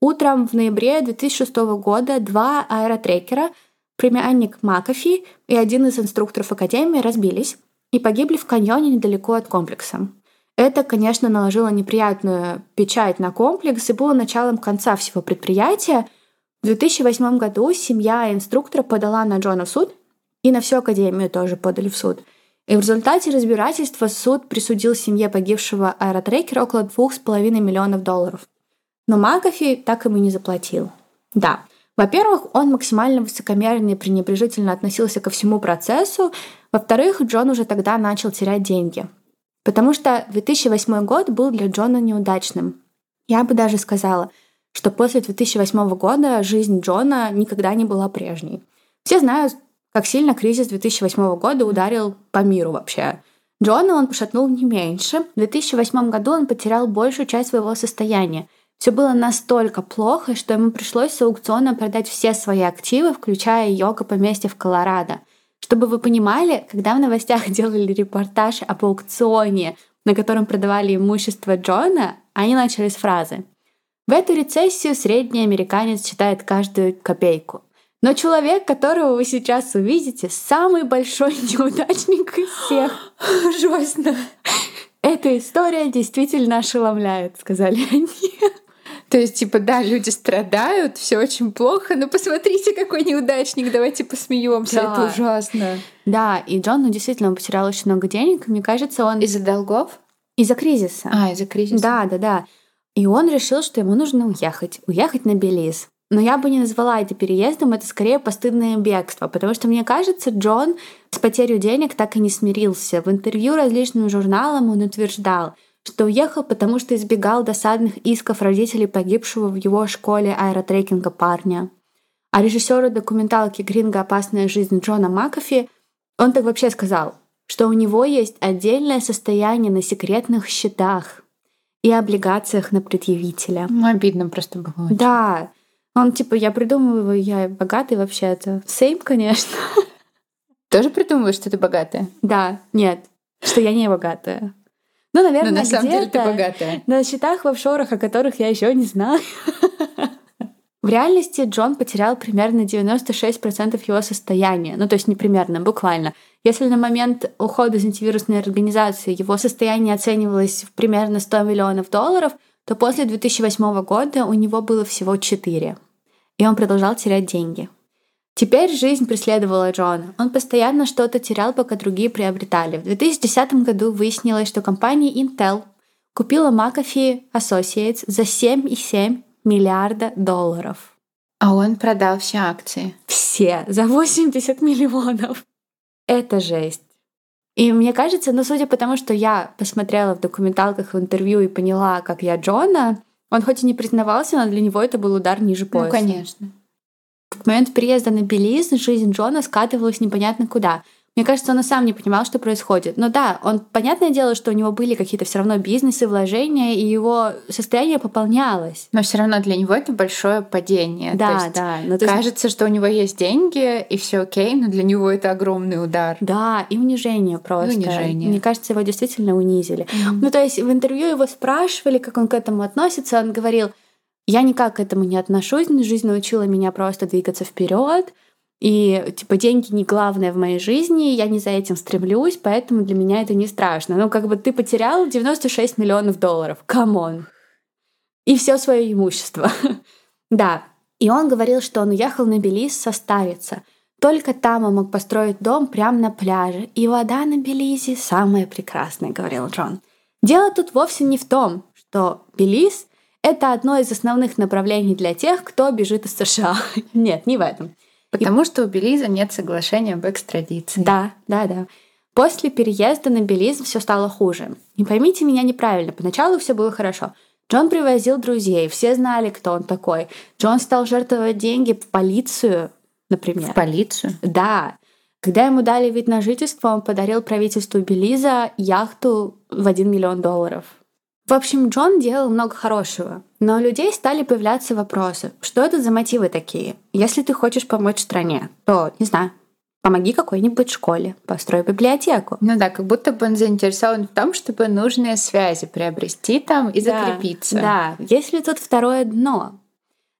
Утром в ноябре 2006 года два аэротрекера, племянник Макафи и один из инструкторов Академии разбились и погибли в каньоне недалеко от комплекса. Это, конечно, наложило неприятную печать на комплекс и было началом конца всего предприятия. В 2008 году семья инструктора подала на Джона в суд, и на всю Академию тоже подали в суд – и в результате разбирательства суд присудил семье погибшего аэротрекера около 2,5 миллионов долларов. Но Макафи так ему не заплатил. Да, во-первых, он максимально высокомерно и пренебрежительно относился ко всему процессу. Во-вторых, Джон уже тогда начал терять деньги. Потому что 2008 год был для Джона неудачным. Я бы даже сказала, что после 2008 года жизнь Джона никогда не была прежней. Все знают как сильно кризис 2008 года ударил по миру вообще. Джона он пошатнул не меньше. В 2008 году он потерял большую часть своего состояния. Все было настолько плохо, что ему пришлось с аукциона продать все свои активы, включая йога поместье в Колорадо. Чтобы вы понимали, когда в новостях делали репортаж об аукционе, на котором продавали имущество Джона, они начали с фразы «В эту рецессию средний американец читает каждую копейку». Но человек, которого вы сейчас увидите, самый большой неудачник из всех. Ужасно. Эта история действительно ошеломляет, сказали они. То есть, типа, да, люди страдают, все очень плохо, но посмотрите, какой неудачник, давайте посмеемся. Да. Это ужасно. Да, и Джон, ну, действительно, он потерял очень много денег. Мне кажется, он... Из-за долгов? Из-за кризиса. А, из-за кризиса. Да, да, да. И он решил, что ему нужно уехать. Уехать на Белиз. Но я бы не назвала это переездом, это скорее постыдное бегство, потому что, мне кажется, Джон с потерей денег так и не смирился. В интервью различным журналам он утверждал, что уехал, потому что избегал досадных исков родителей погибшего в его школе аэротрекинга парня. А режиссеру документалки «Гринго. Опасная жизнь» Джона Макафи он так вообще сказал, что у него есть отдельное состояние на секретных счетах и облигациях на предъявителя. Ну, обидно просто было. Очень. Да. Он типа, я придумываю, я богатый вообще-то. Сейм, конечно. Тоже придумываешь, что ты богатая? Да, нет, что я не богатая. Ну, наверное, Но на самом деле ты богатая. На счетах в офшорах, о которых я еще не знаю. В реальности Джон потерял примерно 96% его состояния. Ну, то есть не примерно, буквально. Если на момент ухода из антивирусной организации его состояние оценивалось в примерно 100 миллионов долларов, то после 2008 года у него было всего 4 и он продолжал терять деньги. Теперь жизнь преследовала Джона. Он постоянно что-то терял, пока другие приобретали. В 2010 году выяснилось, что компания Intel купила McAfee Associates за 7,7 миллиарда долларов. А он продал все акции. Все. За 80 миллионов. Это жесть. И мне кажется, ну, судя по тому, что я посмотрела в документалках, в интервью и поняла, как я Джона, он хоть и не признавался, но для него это был удар ниже пояса. Ну, конечно. В момент переезда на Белиз жизнь Джона скатывалась непонятно куда. Мне кажется, он и сам не понимал, что происходит. Но да, он, понятное дело, что у него были какие-то все равно бизнесы, вложения, и его состояние пополнялось. Но все равно для него это большое падение. Да, то есть да. Ну, то кажется, что у него есть деньги, и все окей, но для него это огромный удар. Да, и унижение просто. И унижение. Мне кажется, его действительно унизили. Mm-hmm. Ну, то есть в интервью его спрашивали, как он к этому относится. Он говорил, я никак к этому не отношусь, жизнь научила меня просто двигаться вперед и, типа, деньги не главное в моей жизни, я не за этим стремлюсь, поэтому для меня это не страшно. Ну, как бы ты потерял 96 миллионов долларов. Come on. И все свое имущество. да. И он говорил, что он уехал на Белиз состариться. Только там он мог построить дом прямо на пляже. И вода на Белизе самая прекрасная, говорил Джон. Дело тут вовсе не в том, что Белиз — это одно из основных направлений для тех, кто бежит из США. Нет, не в этом. Потому и... что у Белиза нет соглашения об экстрадиции. Да, да, да. После переезда на Белиз все стало хуже. Не поймите меня неправильно, поначалу все было хорошо. Джон привозил друзей, все знали, кто он такой. Джон стал жертвовать деньги в полицию, например. В полицию? Да. Когда ему дали вид на жительство, он подарил правительству Белиза яхту в 1 миллион долларов. В общем, Джон делал много хорошего, но у людей стали появляться вопросы. Что это за мотивы такие? Если ты хочешь помочь стране, то, не знаю, помоги какой-нибудь школе, построй библиотеку. Ну да, как будто бы он заинтересован в том, чтобы нужные связи приобрести там и Да, закрепиться. Да, есть ли тут второе дно?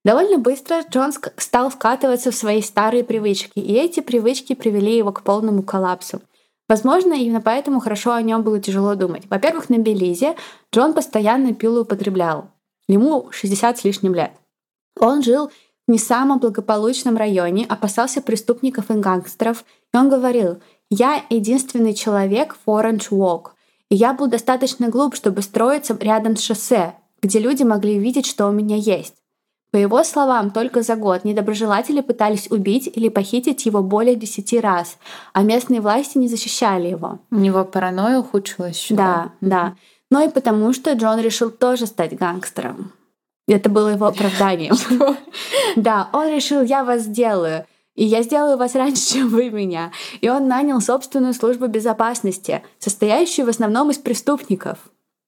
Довольно быстро Джон ск- стал вкатываться в свои старые привычки, и эти привычки привели его к полному коллапсу. Возможно, именно поэтому хорошо о нем было тяжело думать. Во-первых, на Белизе Джон постоянно пил и употреблял. Ему 60 с лишним лет. Он жил в не самом благополучном районе, опасался преступников и гангстеров, и он говорил, «Я единственный человек в Orange Walk, и я был достаточно глуп, чтобы строиться рядом с шоссе, где люди могли видеть, что у меня есть». По его словам, только за год недоброжелатели пытались убить или похитить его более 10 раз, а местные власти не защищали его. У него паранойя ухудшилась ещё, Да, да. Но и потому, что Джон решил тоже стать гангстером. Это было его оправданием. Да, он решил, я вас сделаю. И я сделаю вас раньше, чем вы меня. И он нанял собственную службу безопасности, состоящую в основном из преступников.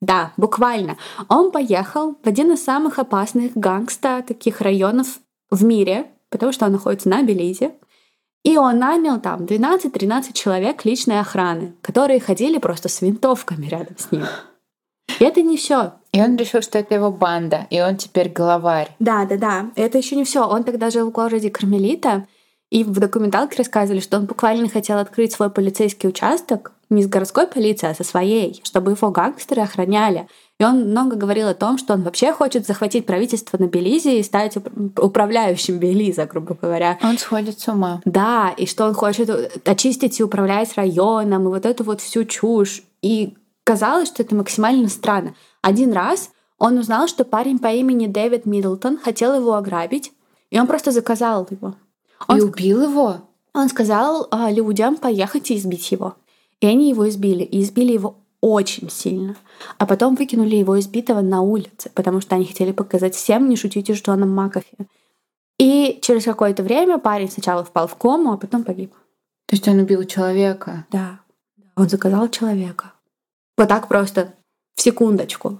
Да, буквально. Он поехал в один из самых опасных гангста таких районов в мире, потому что он находится на Белизе. И он нанял там 12-13 человек личной охраны, которые ходили просто с винтовками рядом с ним. И это не все. И он решил, что это его банда, и он теперь главарь. Да, да, да. Это еще не все. Он тогда жил в городе Кармелита, и в документалке рассказывали, что он буквально хотел открыть свой полицейский участок не с городской полицией, а со своей, чтобы его гангстеры охраняли. И он много говорил о том, что он вообще хочет захватить правительство на Белизе и стать уп- управляющим Белиза, грубо говоря. Он сходит с ума. Да, и что он хочет очистить и управлять районом, и вот эту вот всю чушь. И казалось, что это максимально странно. Один раз он узнал, что парень по имени Дэвид Миддлтон хотел его ограбить, и он просто заказал его. Он, и убил его? он сказал а, людям поехать и избить его. И они его избили. И избили его очень сильно. А потом выкинули его избитого на улице, потому что они хотели показать всем, не шутите с Джоном Макафи. И через какое-то время парень сначала впал в кому, а потом погиб. То есть он убил человека? Да. Он заказал человека. Вот так просто, в секундочку.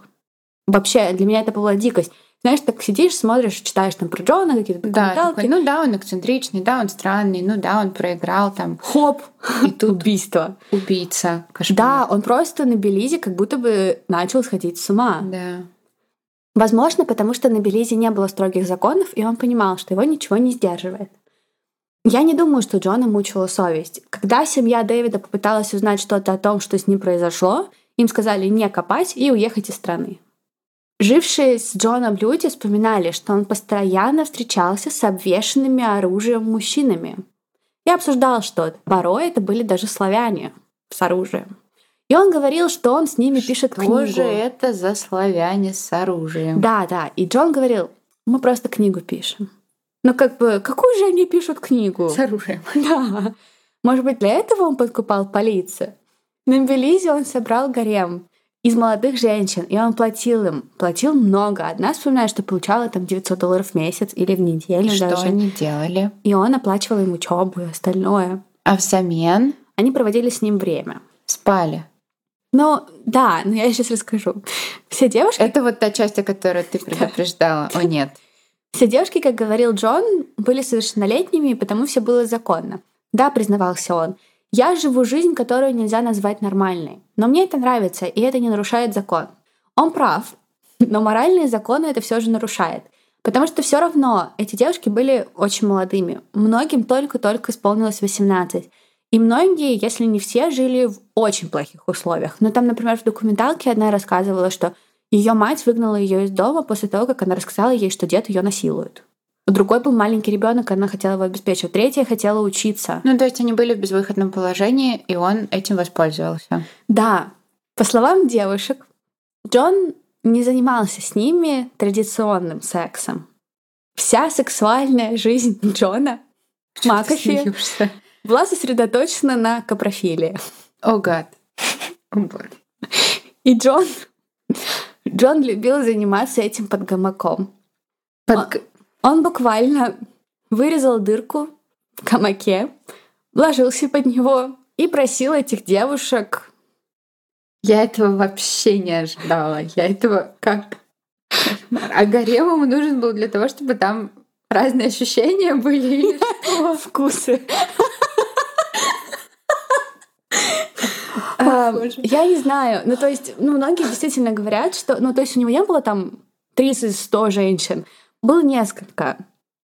Вообще, для меня это была дикость. Знаешь, так сидишь, смотришь, читаешь там про Джона какие-то Да, документалки. такой, ну да, он эксцентричный, да, он странный, ну да, он проиграл там. Хоп! И тут Убийство. убийца. Кошмар. Да, он просто на Белизе как будто бы начал сходить с ума. Да. Возможно, потому что на Белизе не было строгих законов, и он понимал, что его ничего не сдерживает. Я не думаю, что Джона мучила совесть. Когда семья Дэвида попыталась узнать что-то о том, что с ним произошло, им сказали не копать и уехать из страны. Жившие с Джоном люди вспоминали, что он постоянно встречался с обвешанными оружием мужчинами и обсуждал что-то. Порой это были даже славяне с оружием. И он говорил, что он с ними пишет Что книгу. же это за славяне с оружием? Да, да. И Джон говорил, мы просто книгу пишем. Ну как бы, какую же они пишут книгу? С оружием. Да. Может быть, для этого он подкупал полицию? На Белизе он собрал гарем из молодых женщин, и он платил им. Платил много. Одна вспоминает, что получала там 900 долларов в месяц или в неделю Что даже. они делали? И он оплачивал им учебу и остальное. А взамен Они проводили с ним время. спали. Ну, да, но я сейчас расскажу. Все девушки Это вот та часть, о которой ты предупреждала. О, нет. Все девушки, как говорил Джон, были совершеннолетними, и потому все было законно. Да, признавался он, я живу жизнь, которую нельзя назвать нормальной. Но мне это нравится, и это не нарушает закон. Он прав, но моральные законы это все же нарушает. Потому что все равно эти девушки были очень молодыми. Многим только-только исполнилось 18. И многие, если не все, жили в очень плохих условиях. Ну, там, например, в документалке одна рассказывала, что ее мать выгнала ее из дома после того, как она рассказала ей, что дед ее насилует. У другой был маленький ребенок, она хотела его обеспечивать. Третья хотела учиться. Ну, то есть они были в безвыходном положении, и он этим воспользовался. Да, по словам девушек, Джон не занимался с ними традиционным сексом. Вся сексуальная жизнь Джона Макафи была сосредоточена на капрофилии. О, гад. И Джон, Джон любил заниматься этим под гамаком. Под- Он буквально вырезал дырку в гамаке, ложился под него и просил этих девушек Я этого вообще не ожидала. Я этого как... А гарем ему нужен был для того, чтобы там разные ощущения были или что? Вкусы. Я не знаю. Ну, то есть, ну, многие действительно говорят, что... Ну, то есть у него не было там 30-100 женщин. Было несколько.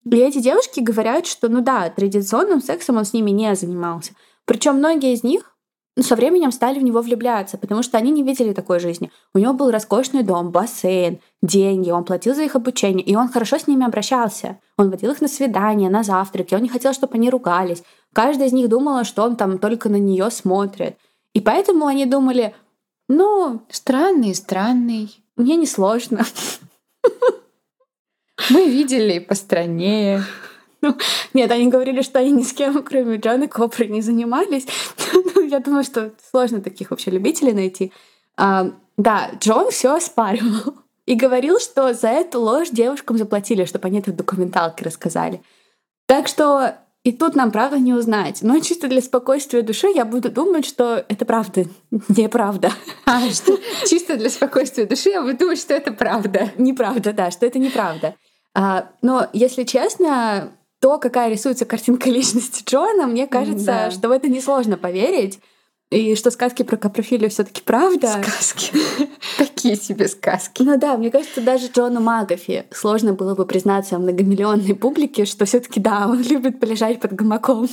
И эти девушки говорят, что, ну да, традиционным сексом он с ними не занимался. Причем многие из них ну, со временем стали в него влюбляться, потому что они не видели такой жизни. У него был роскошный дом, бассейн, деньги, он платил за их обучение, и он хорошо с ними обращался. Он водил их на свидания, на завтраки, он не хотел, чтобы они ругались. Каждая из них думала, что он там только на нее смотрит. И поэтому они думали, ну... Странный, странный. Мне не сложно. Мы видели по стране. Ну, нет, они говорили, что они ни с кем, кроме Джона Копри, не занимались. ну, я думаю, что сложно таких вообще любителей найти. А, да, Джон все оспаривал. И говорил, что за эту ложь девушкам заплатили, чтобы они это в документалке рассказали. Так что и тут нам правда не узнать. Но чисто для спокойствия души я буду думать, что это правда, неправда. А, что чисто для спокойствия души я буду думать, что это правда. Неправда, да, что это неправда. А, но, если честно, то, какая рисуется картинка личности Джона, мне кажется, да. что в это несложно поверить. И что сказки про капрофилию все таки правда. Сказки. Такие себе сказки. Ну да, мне кажется, даже Джону Магафи сложно было бы признаться многомиллионной публике, что все таки да, он любит полежать под гамаком.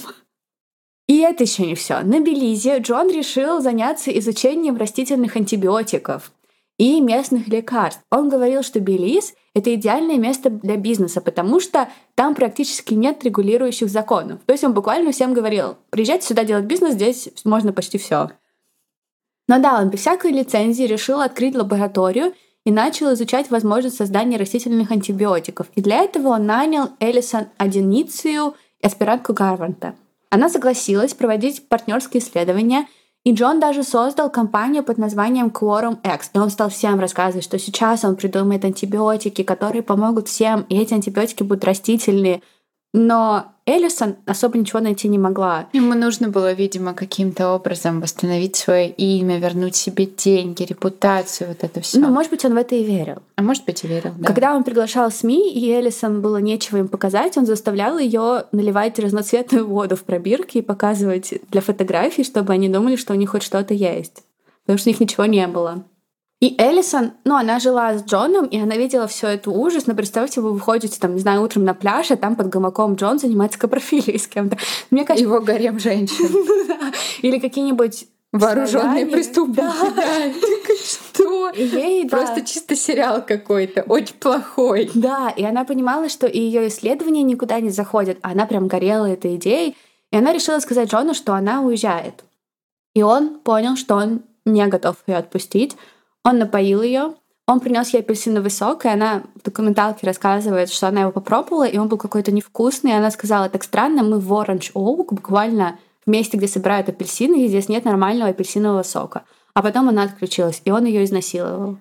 И это еще не все. На Белизе Джон решил заняться изучением растительных антибиотиков и местных лекарств. Он говорил, что Белиз — это идеальное место для бизнеса, потому что там практически нет регулирующих законов. То есть он буквально всем говорил, приезжайте сюда делать бизнес, здесь можно почти все. Но да, он без всякой лицензии решил открыть лабораторию и начал изучать возможность создания растительных антибиотиков. И для этого он нанял Элисон Аденицию, аспирантку Гарварда. Она согласилась проводить партнерские исследования — и Джон даже создал компанию под названием Quorum X. И он стал всем рассказывать, что сейчас он придумает антибиотики, которые помогут всем, и эти антибиотики будут растительные. Но Эллисон особо ничего найти не могла. Ему нужно было, видимо, каким-то образом восстановить свое имя, вернуть себе деньги, репутацию, вот это все. Ну, может быть, он в это и верил. А может быть, и верил, да. Когда он приглашал СМИ, и Эллисон было нечего им показать, он заставлял ее наливать разноцветную воду в пробирки и показывать для фотографий, чтобы они думали, что у них хоть что-то есть. Потому что у них ничего не было. И Эллисон, ну, она жила с Джоном, и она видела все это ужас. Но представьте, вы выходите, там, не знаю, утром на пляж, а там под гамаком Джон занимается капрофилией с кем-то. Мне кажется... Его гарем женщин. Ну Или какие-нибудь Вооруженные преступники. Да. Что? Ей, Просто да. чисто сериал какой-то, очень плохой. Да, и она понимала, что ее исследования никуда не заходят. Она прям горела этой идеей. И она решила сказать Джону, что она уезжает. И он понял, что он не готов ее отпустить. Он напоил ее, он принес ей апельсиновый сок, и она в документалке рассказывает, что она его попробовала, и он был какой-то невкусный. И она сказала, так странно, мы в Orange Oak, буквально в месте, где собирают апельсины, и здесь нет нормального апельсинового сока. А потом она отключилась, и он ее изнасиловал.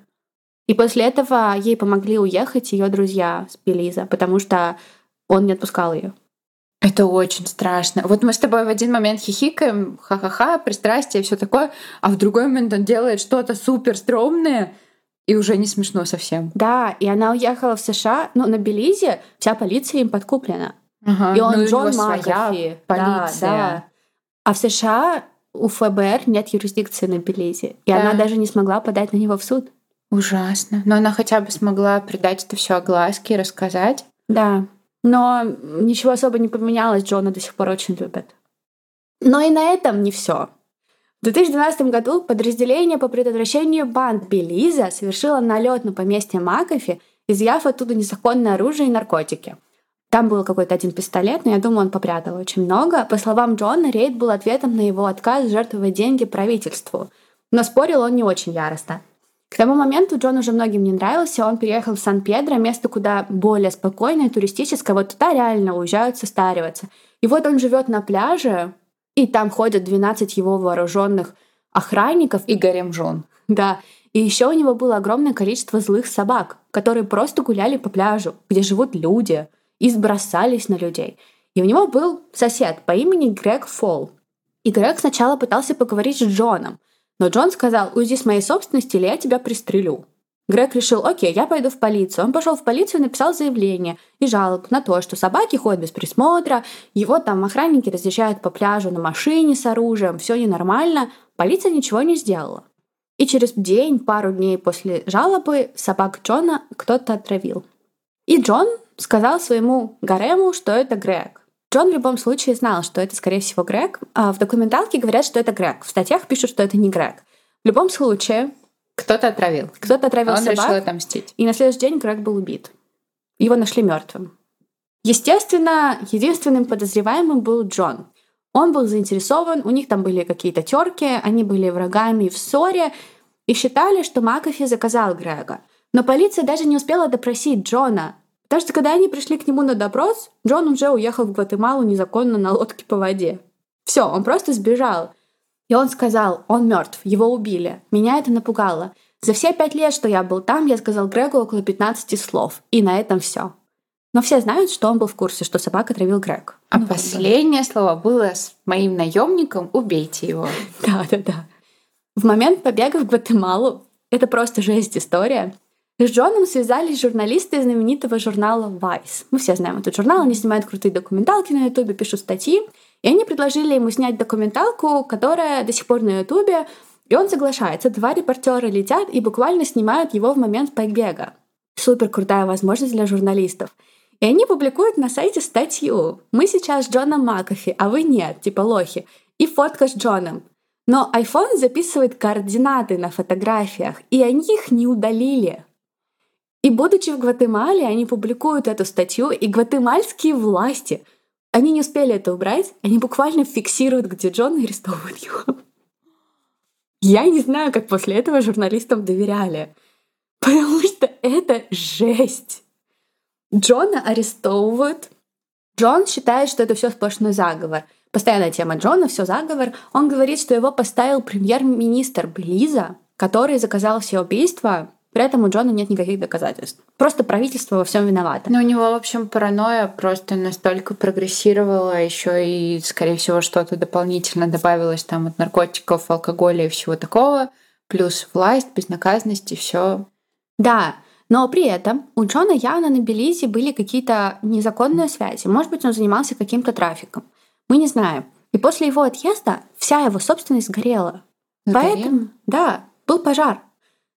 И после этого ей помогли уехать ее друзья с Белиза, потому что он не отпускал ее. Это очень страшно. Вот мы с тобой в один момент хихикаем, ха-ха-ха, пристрастие, все такое, а в другой момент он делает что-то супер стрёмное, и уже не смешно совсем. Да, и она уехала в США, ну, на Белизе вся полиция им подкуплена. Ага, и он ну, Джон Макафи. Полиция. Да, да. А в США у ФБР нет юрисдикции на Белизе, и да. она даже не смогла подать на него в суд. Ужасно. Но она хотя бы смогла придать это все огласке и рассказать. Да. Но ничего особо не поменялось, Джона до сих пор очень любят. Но и на этом не все. В 2012 году подразделение по предотвращению банд Белиза совершило налет на поместье Макафи, изъяв оттуда незаконное оружие и наркотики. Там был какой-то один пистолет, но я думаю, он попрятал очень много. По словам Джона, рейд был ответом на его отказ жертвовать деньги правительству. Но спорил он не очень яростно. К тому моменту Джон уже многим не нравился, он переехал в Сан-Педро, место куда более спокойное, туристическое, вот туда реально уезжают состариваться. И вот он живет на пляже, и там ходят 12 его вооруженных охранников. И гарем жен. Да. И еще у него было огромное количество злых собак, которые просто гуляли по пляжу, где живут люди, и сбросались на людей. И у него был сосед по имени Грег Фолл. И Грег сначала пытался поговорить с Джоном, Но Джон сказал, уйди с моей собственности, или я тебя пристрелю. Грег решил, окей, я пойду в полицию. Он пошел в полицию и написал заявление и жалобу на то, что собаки ходят без присмотра, его там охранники разъезжают по пляжу на машине с оружием, все ненормально. Полиция ничего не сделала. И через день, пару дней после жалобы, собак Джона кто-то отравил. И Джон сказал своему гарему, что это Грег. Джон в любом случае знал, что это, скорее всего, Грег. А в документалке говорят, что это Грег. В статьях пишут, что это не Грег. В любом случае... Кто-то отравил. Кто-то отравил Он собак. решил отомстить. И на следующий день Грег был убит. Его нашли мертвым. Естественно, единственным подозреваемым был Джон. Он был заинтересован, у них там были какие-то терки, они были врагами в ссоре и считали, что Макафи заказал Грега. Но полиция даже не успела допросить Джона. Потому что когда они пришли к нему на допрос, Джон уже уехал в Гватемалу незаконно на лодке по воде. Все, он просто сбежал. И он сказал, он мертв, его убили. Меня это напугало. За все пять лет, что я был там, я сказал Грегу около 15 слов. И на этом все. Но все знают, что он был в курсе, что собака травил Грег. А Ну, последнее слово было с моим наемником «убейте его». Да, да, да. В момент побега в Гватемалу, это просто жесть история, с Джоном связались журналисты знаменитого журнала Vice. Мы все знаем этот журнал, они снимают крутые документалки на Ютубе, пишут статьи. И они предложили ему снять документалку, которая до сих пор на Ютубе, и он соглашается. Два репортера летят и буквально снимают его в момент побега. Супер крутая возможность для журналистов. И они публикуют на сайте статью. Мы сейчас с Джоном Макафи, а вы нет, типа лохи. И фотка с Джоном. Но iPhone записывает координаты на фотографиях, и они их не удалили. И будучи в Гватемале, они публикуют эту статью, и гватемальские власти, они не успели это убрать, они буквально фиксируют, где Джон и арестовывают его. Я не знаю, как после этого журналистам доверяли, потому что это жесть. Джона арестовывают. Джон считает, что это все сплошной заговор. Постоянная тема Джона, все заговор. Он говорит, что его поставил премьер-министр Белиза, который заказал все убийства, при этом у Джона нет никаких доказательств. Просто правительство во всем виновато. Но у него, в общем, паранойя просто настолько прогрессировала, еще и, скорее всего, что-то дополнительно добавилось там от наркотиков, алкоголя и всего такого. Плюс власть, безнаказанность и все. Да, но при этом у Джона явно на Белизе были какие-то незаконные связи. Может быть, он занимался каким-то трафиком. Мы не знаем. И после его отъезда вся его собственность сгорела. Сгорела? Поэтому, да, был пожар.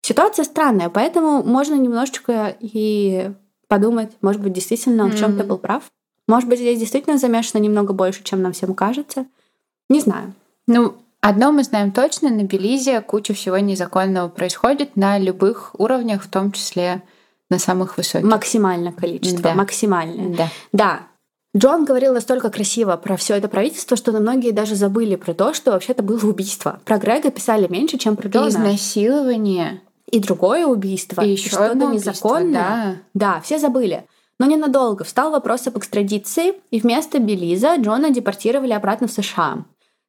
Ситуация странная, поэтому можно немножечко и подумать, может быть, действительно он в чем-то был прав. Может быть, здесь действительно замешано немного больше, чем нам всем кажется. Не знаю. Ну, одно мы знаем точно, на Белизе куча всего незаконного происходит на любых уровнях, в том числе на самых высоких. Максимальное количество. Да. Максимальное. Да. Да. Джон говорил настолько красиво про все это правительство, что многие даже забыли про то, что вообще-то было убийство. Про Грега писали меньше, чем про Джона. изнасилование. И другое убийство. И еще что-то незаконное. Да, все забыли. Но ненадолго встал вопрос об экстрадиции, и вместо Белиза Джона депортировали обратно в США.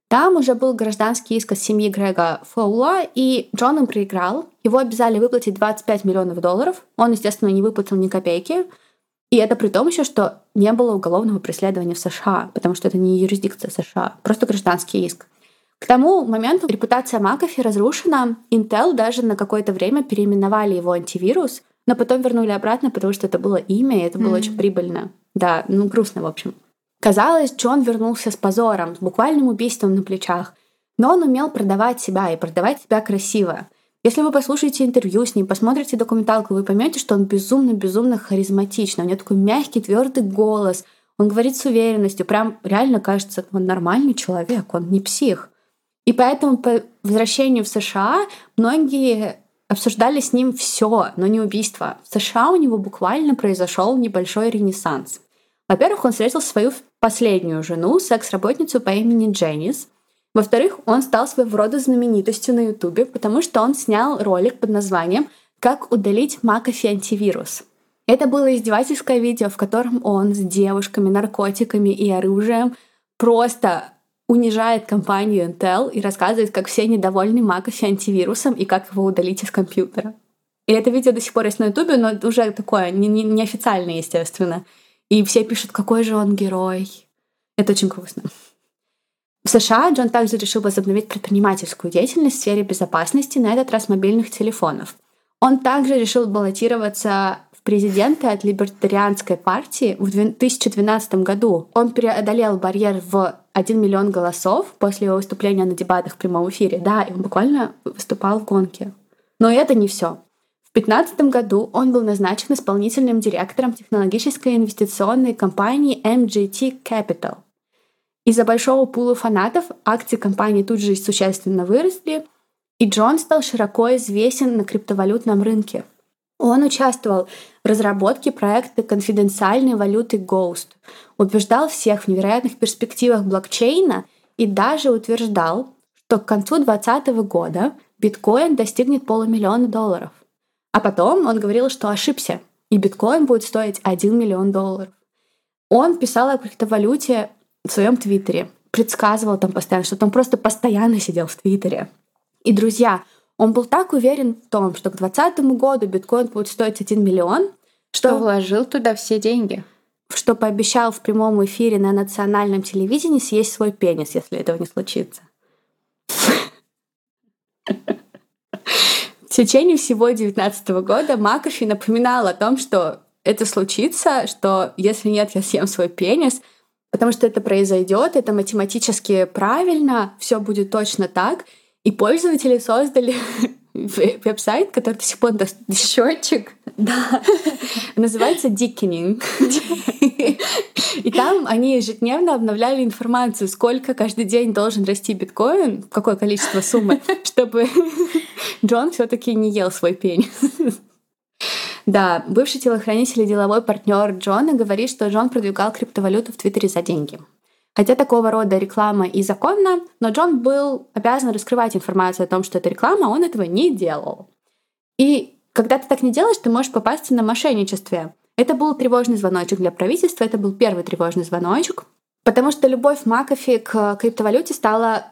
Там уже был гражданский иск от семьи Грега Фоула, и Джон им проиграл. Его обязали выплатить 25 миллионов долларов. Он, естественно, не выплатил ни копейки. И это при том еще, что не было уголовного преследования в США, потому что это не юрисдикция США, просто гражданский иск. К тому моменту репутация Макафи разрушена. Intel даже на какое-то время переименовали его антивирус, но потом вернули обратно, потому что это было имя, и это было Мгм. очень прибыльно. Да, ну грустно, в общем. Казалось, Джон вернулся с позором, с буквальным убийством на плечах. Но он умел продавать себя и продавать себя красиво. Если вы послушаете интервью с ним, посмотрите документалку, вы поймете, что он безумно-безумно харизматичный. У него такой мягкий, твердый голос. Он говорит с уверенностью. Прям реально кажется, он нормальный человек, он не псих. И поэтому по возвращению в США многие обсуждали с ним все, но не убийство. В США у него буквально произошел небольшой ренессанс. Во-первых, он встретил свою последнюю жену, секс-работницу по имени Дженнис. Во-вторых, он стал своего рода знаменитостью на Ютубе, потому что он снял ролик под названием «Как удалить Макафи антивирус». Это было издевательское видео, в котором он с девушками, наркотиками и оружием просто унижает компанию Intel и рассказывает, как все недовольны Макафи антивирусом и как его удалить из компьютера. И это видео до сих пор есть на Ютубе, но уже такое не- не- неофициальное, естественно. И все пишут, какой же он герой. Это очень грустно. В США Джон также решил возобновить предпринимательскую деятельность в сфере безопасности, на этот раз мобильных телефонов. Он также решил баллотироваться в президенты от либертарианской партии в 2012 году. Он преодолел барьер в 1 миллион голосов после его выступления на дебатах в прямом эфире. Да, и он буквально выступал в гонке. Но это не все. В 2015 году он был назначен исполнительным директором технологической инвестиционной компании MGT Capital. Из-за большого пула фанатов акции компании тут же существенно выросли, и Джон стал широко известен на криптовалютном рынке. Он участвовал в разработке проекта конфиденциальной валюты Ghost, убеждал всех в невероятных перспективах блокчейна и даже утверждал, что к концу 2020 года биткоин достигнет полумиллиона долларов. А потом он говорил, что ошибся, и биткоин будет стоить 1 миллион долларов. Он писал о криптовалюте в своем твиттере, предсказывал там постоянно, что он просто постоянно сидел в твиттере. И, друзья, он был так уверен в том, что к 2020 году биткоин будет стоить 1 миллион, что, что вложил туда все деньги. Что пообещал в прямом эфире на национальном телевидении съесть свой пенис, если этого не случится. В течение всего 2019 года Макафи напоминал о том, что это случится, что если нет, я съем свой пенис, потому что это произойдет, это математически правильно, все будет точно так. И пользователи создали веб-сайт, который до сих пор счетчик. Да. Называется Dickening. И там они ежедневно обновляли информацию, сколько каждый день должен расти биткоин, какое количество суммы, чтобы Джон все таки не ел свой пень. Да, бывший телохранитель и деловой партнер Джона говорит, что Джон продвигал криптовалюту в Твиттере за деньги. Хотя такого рода реклама и законна, но Джон был обязан раскрывать информацию о том, что это реклама, а он этого не делал. И когда ты так не делаешь, ты можешь попасться на мошенничестве. Это был тревожный звоночек для правительства, это был первый тревожный звоночек, потому что любовь Макафи к криптовалюте стала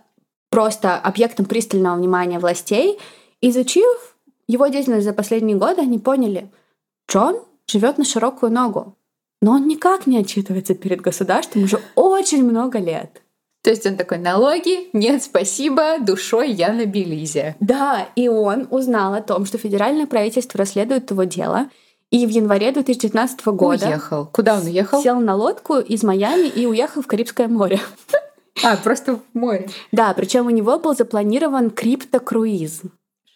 просто объектом пристального внимания властей. Изучив его деятельность за последние годы, они поняли, Джон живет на широкую ногу но он никак не отчитывается перед государством уже очень много лет. То есть он такой, налоги? Нет, спасибо, душой я на Белизе. Да, и он узнал о том, что федеральное правительство расследует его дело, и в январе 2019 года... Уехал. Куда он уехал? Сел на лодку из Майами и уехал в Карибское море. А, просто в море. Да, причем у него был запланирован криптокруиз.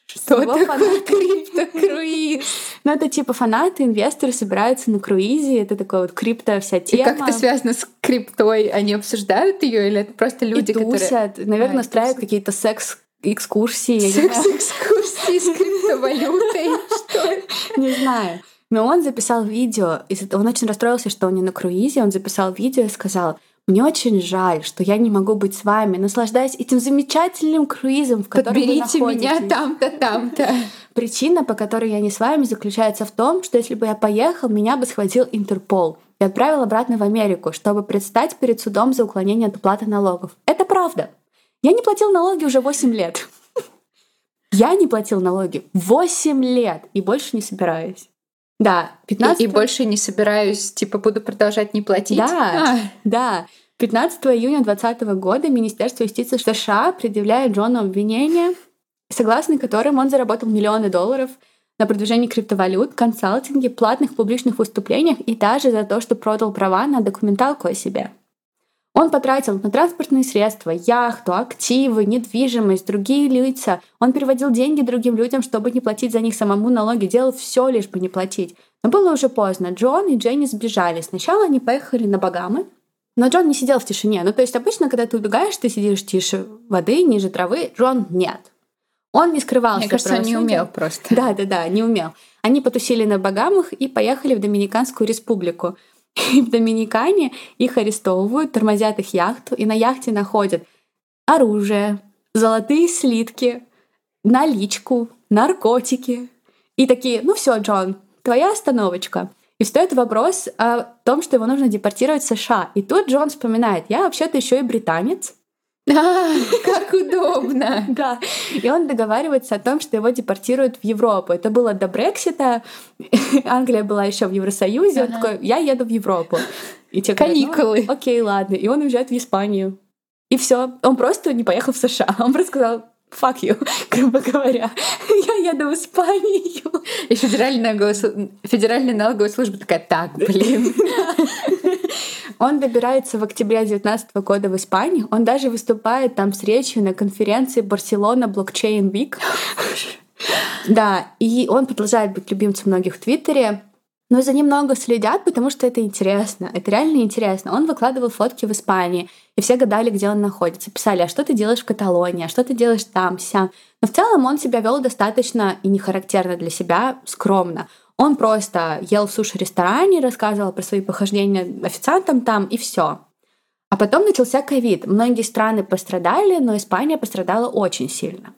Что такое криптокруиз? Ну, это типа фанаты, инвесторы собираются на круизе, это такая вот крипто вся тема. И как это связано с криптой? Они обсуждают ее или это просто люди, и тусят, которые... наверное, а, устраивают какие-то секс экскурсии. Секс-экскурсии с криптовалютой. Что Не знаю. Но он записал видео, он очень расстроился, что он не на круизе, он записал видео и сказал, мне очень жаль, что я не могу быть с вами, наслаждаясь этим замечательным круизом, в котором Подберите вы меня там-то, там-то. Причина, по которой я не с вами, заключается в том, что если бы я поехал, меня бы схватил Интерпол и отправил обратно в Америку, чтобы предстать перед судом за уклонение от уплаты налогов. Это правда. Я не платил налоги уже 8 лет. Я не платил налоги 8 лет и больше не собираюсь. Да, 15... И, и больше не собираюсь, типа, буду продолжать не платить. Да, а. да. 15 июня 2020 года Министерство юстиции США предъявляет Джону обвинение, согласно которым он заработал миллионы долларов на продвижении криптовалют, консалтинге, платных публичных выступлениях и даже за то, что продал права на документалку о себе. Он потратил на транспортные средства, яхту, активы, недвижимость, другие лица. Он переводил деньги другим людям, чтобы не платить за них самому налоги. Делал все лишь бы не платить. Но было уже поздно. Джон и Дженни сбежали. Сначала они поехали на Багамы, но Джон не сидел в тишине. Ну, то есть обычно, когда ты убегаешь, ты сидишь тише воды, ниже травы. Джон нет. Он не скрывался. Мне кажется, он не умел просто. Да, да, да, не умел. Они потусили на Багамах и поехали в Доминиканскую республику. И в Доминикане их арестовывают, тормозят их яхту, и на яхте находят оружие, золотые слитки, наличку, наркотики. И такие, ну все, Джон, твоя остановочка. И встает вопрос о том, что его нужно депортировать в США. И тут Джон вспоминает, я вообще-то еще и британец, а, как удобно. Да. И он договаривается о том, что его депортируют в Европу. Это было до Брексита. Англия была еще в Евросоюзе. Он такой, я еду в Европу. И те Каникулы. Ну, окей, ладно. И он уезжает в Испанию. И все. Он просто не поехал в США. Он просто сказал, fuck you, грубо говоря. Я еду в Испанию. И федеральная, голос... федеральная налоговая служба такая, так, блин. Он добирается в октябре 2019 года в Испанию. Он даже выступает там с речью на конференции Барселона Блокчейн Вик. Да, и он продолжает быть любимцем многих в Твиттере. Но за ним много следят, потому что это интересно. Это реально интересно. Он выкладывал фотки в Испании, и все гадали, где он находится. Писали, а что ты делаешь в Каталонии, а что ты делаешь там, сям. Но в целом он себя вел достаточно и не характерно для себя, скромно. Он просто ел в суши-ресторане, рассказывал про свои похождения официантам там, и все. А потом начался ковид. Многие страны пострадали, но Испания пострадала очень сильно.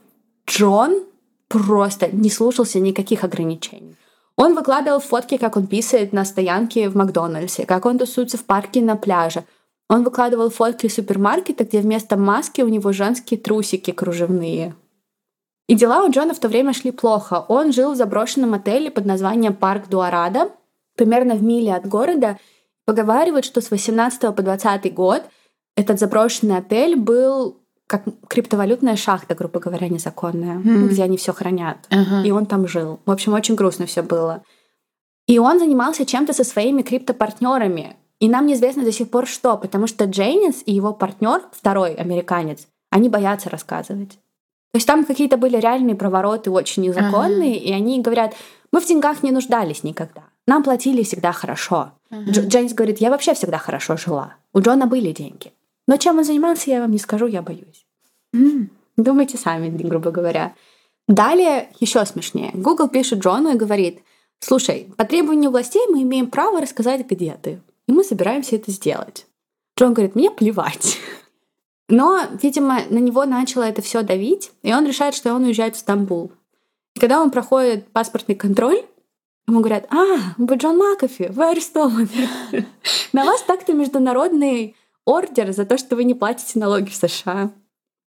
Джон просто не слушался никаких ограничений. Он выкладывал фотки, как он писает на стоянке в Макдональдсе, как он тусуется в парке на пляже. Он выкладывал фотки супермаркета, где вместо маски у него женские трусики кружевные. И дела у Джона в то время шли плохо. Он жил в заброшенном отеле под названием Парк Дуарада, примерно в миле от города. Поговаривают, что с 18 по 20 год этот заброшенный отель был как криптовалютная шахта, грубо говоря, незаконная, mm. где они все хранят. Uh-huh. И он там жил. В общем, очень грустно все было. И он занимался чем-то со своими криптопартнерами. И нам неизвестно до сих пор что, потому что Джейнис и его партнер, второй американец, они боятся рассказывать. То есть там какие-то были реальные провороты, очень незаконные, ага. и они говорят, мы в деньгах не нуждались никогда. Нам платили всегда хорошо. Ага. Джейнс говорит, я вообще всегда хорошо жила. У Джона были деньги. Но чем он занимался, я вам не скажу, я боюсь. м Думайте сами, грубо говоря. Далее еще смешнее. Google пишет Джону и говорит, слушай, по требованию властей мы имеем право рассказать, где ты. И мы собираемся это сделать. Джон говорит, мне плевать. Но, видимо, на него начало это все давить, и он решает, что он уезжает в Стамбул. И когда он проходит паспортный контроль, ему говорят, а, вы Джон Макафи, вы арестованы. На вас так-то международный ордер за то, что вы не платите налоги в США.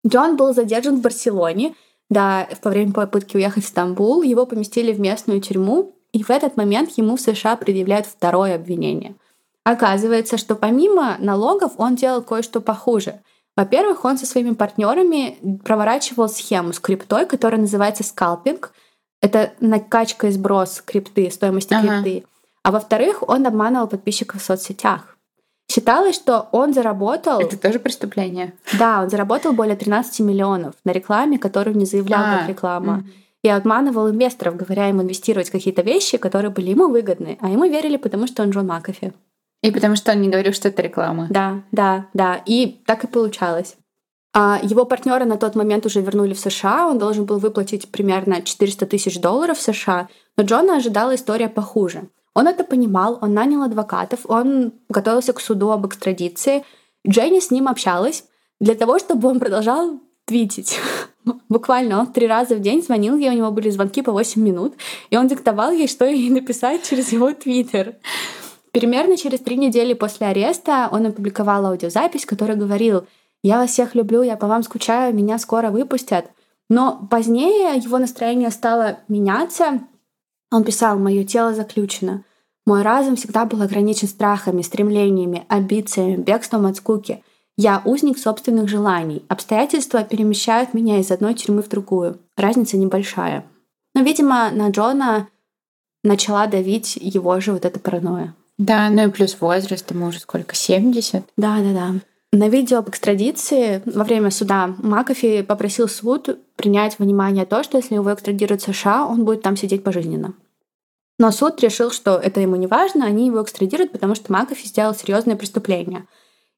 Джон был задержан в Барселоне, да, во время попытки уехать в Стамбул. Его поместили в местную тюрьму, и в этот момент ему в США предъявляют второе обвинение. Оказывается, что помимо налогов он делал кое-что похуже — во-первых, он со своими партнерами проворачивал схему с криптой, которая называется скалпинг. Это накачка и сброс крипты, стоимости ага. крипты. А во-вторых, он обманывал подписчиков в соцсетях. Считалось, что он заработал... Это тоже преступление. Да, он заработал более 13 миллионов на рекламе, которую не заявлял а, как реклама. Угу. И обманывал инвесторов, говоря им инвестировать в какие-то вещи, которые были ему выгодны. А ему верили, потому что он Джон Макафи. И потому что он не говорил, что это реклама. Да, да, да. И так и получалось. А его партнера на тот момент уже вернули в США, он должен был выплатить примерно 400 тысяч долларов в США, но Джона ожидала история похуже. Он это понимал, он нанял адвокатов, он готовился к суду об экстрадиции. Дженни с ним общалась для того, чтобы он продолжал твитить. Буквально он три раза в день звонил ей, у него были звонки по 8 минут, и он диктовал ей, что ей написать через его твиттер. Примерно через три недели после ареста он опубликовал аудиозапись, который говорил «Я вас всех люблю, я по вам скучаю, меня скоро выпустят». Но позднее его настроение стало меняться. Он писал «Мое тело заключено». Мой разум всегда был ограничен страхами, стремлениями, амбициями, бегством от скуки. Я узник собственных желаний. Обстоятельства перемещают меня из одной тюрьмы в другую. Разница небольшая. Но, видимо, на Джона начала давить его же вот эта паранойя. Да, ну и плюс возраст, ему уже сколько, 70? Да, да, да. На видео об экстрадиции во время суда Макафи попросил суд принять внимание то, что если его экстрадируют в США, он будет там сидеть пожизненно. Но суд решил, что это ему не важно, они его экстрадируют, потому что Макафи сделал серьезное преступление.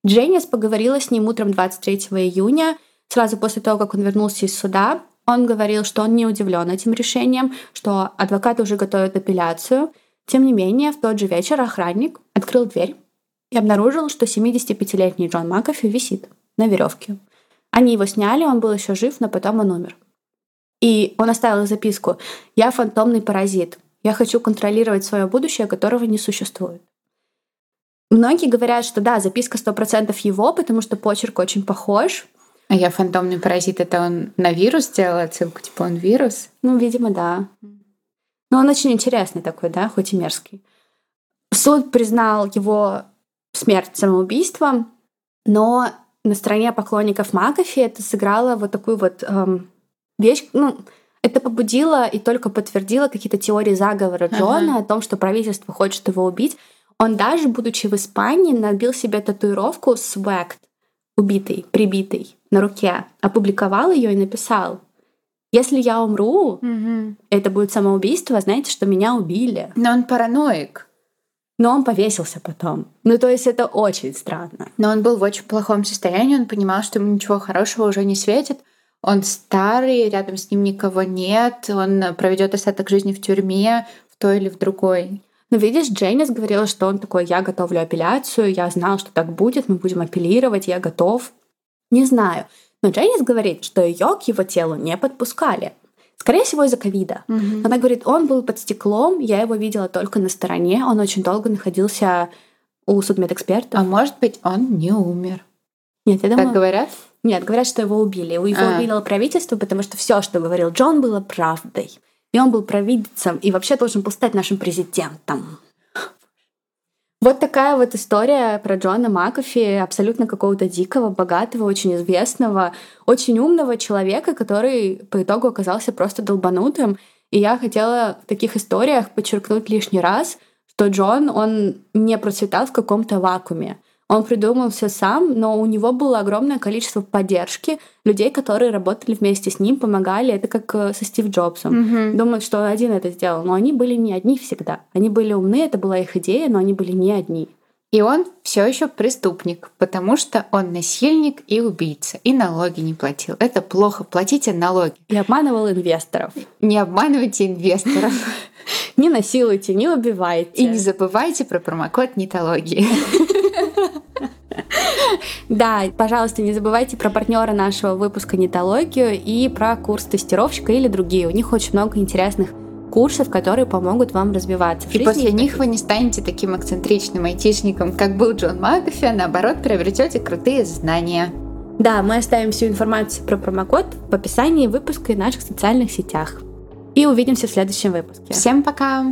Дженнис поговорила с ним утром 23 июня, сразу после того, как он вернулся из суда. Он говорил, что он не удивлен этим решением, что адвокаты уже готовят апелляцию — тем не менее, в тот же вечер охранник открыл дверь и обнаружил, что 75-летний Джон Макафи висит на веревке. Они его сняли, он был еще жив, но потом он умер. И он оставил записку «Я фантомный паразит. Я хочу контролировать свое будущее, которого не существует». Многие говорят, что да, записка 100% его, потому что почерк очень похож. А я фантомный паразит, это он на вирус сделал отсылку, типа он вирус? Ну, видимо, да. Но он очень интересный такой, да, хоть и мерзкий. Суд признал его смерть самоубийством, но на стороне поклонников Макафи это сыграло вот такую вот эм, вещь, ну, это побудило и только подтвердило какие-то теории заговора Джона ага. о том, что правительство хочет его убить. Он даже, будучи в Испании, набил себе татуировку «Swagged», убитый, прибитый, на руке, опубликовал ее и написал если я умру, угу. это будет самоубийство, знаете, что меня убили. Но он параноик. Но он повесился потом. Ну, то есть это очень странно. Но он был в очень плохом состоянии, он понимал, что ему ничего хорошего уже не светит. Он старый, рядом с ним никого нет, он проведет остаток жизни в тюрьме, в той или в другой. Но видишь, Джейнис говорила, что он такой, я готовлю апелляцию, я знал, что так будет, мы будем апеллировать, я готов. Не знаю. Но Джейнис говорит, что ее к его телу не подпускали. Скорее всего, из-за ковида. Угу. Она говорит, он был под стеклом, я его видела только на стороне, он очень долго находился у судмедэксперта. А может быть, он не умер? Нет, я думаю... Так говорят? Нет, говорят, что его убили. Его а. убило правительство, потому что все, что говорил Джон, было правдой. И он был провидцем, и вообще должен был стать нашим президентом. Вот такая вот история про Джона Макафи, абсолютно какого-то дикого, богатого, очень известного, очень умного человека, который по итогу оказался просто долбанутым. И я хотела в таких историях подчеркнуть лишний раз, что Джон, он не процветал в каком-то вакууме. Он придумал все сам, но у него было огромное количество поддержки, людей, которые работали вместе с ним, помогали. Это как э, со Стив Джобсом. Mm-hmm. Думают, что он один это сделал, но они были не одни всегда. Они были умны, это была их идея, но они были не одни. И он все еще преступник, потому что он насильник и убийца, и налоги не платил. Это плохо. Платите налоги. И обманывал инвесторов. Не обманывайте инвесторов. Не насилуйте, не убивайте. И не забывайте про промокод нетологии. Да, пожалуйста, не забывайте про партнера нашего выпуска «Нетологию» и про курс тестировщика или другие. У них очень много интересных курсов, которые помогут вам развиваться. И после них вы не станете таким эксцентричным айтишником, как был Джон Макафи, а наоборот приобретете крутые знания. Да, мы оставим всю информацию про промокод в описании выпуска и наших социальных сетях. И увидимся в следующем выпуске. Всем пока!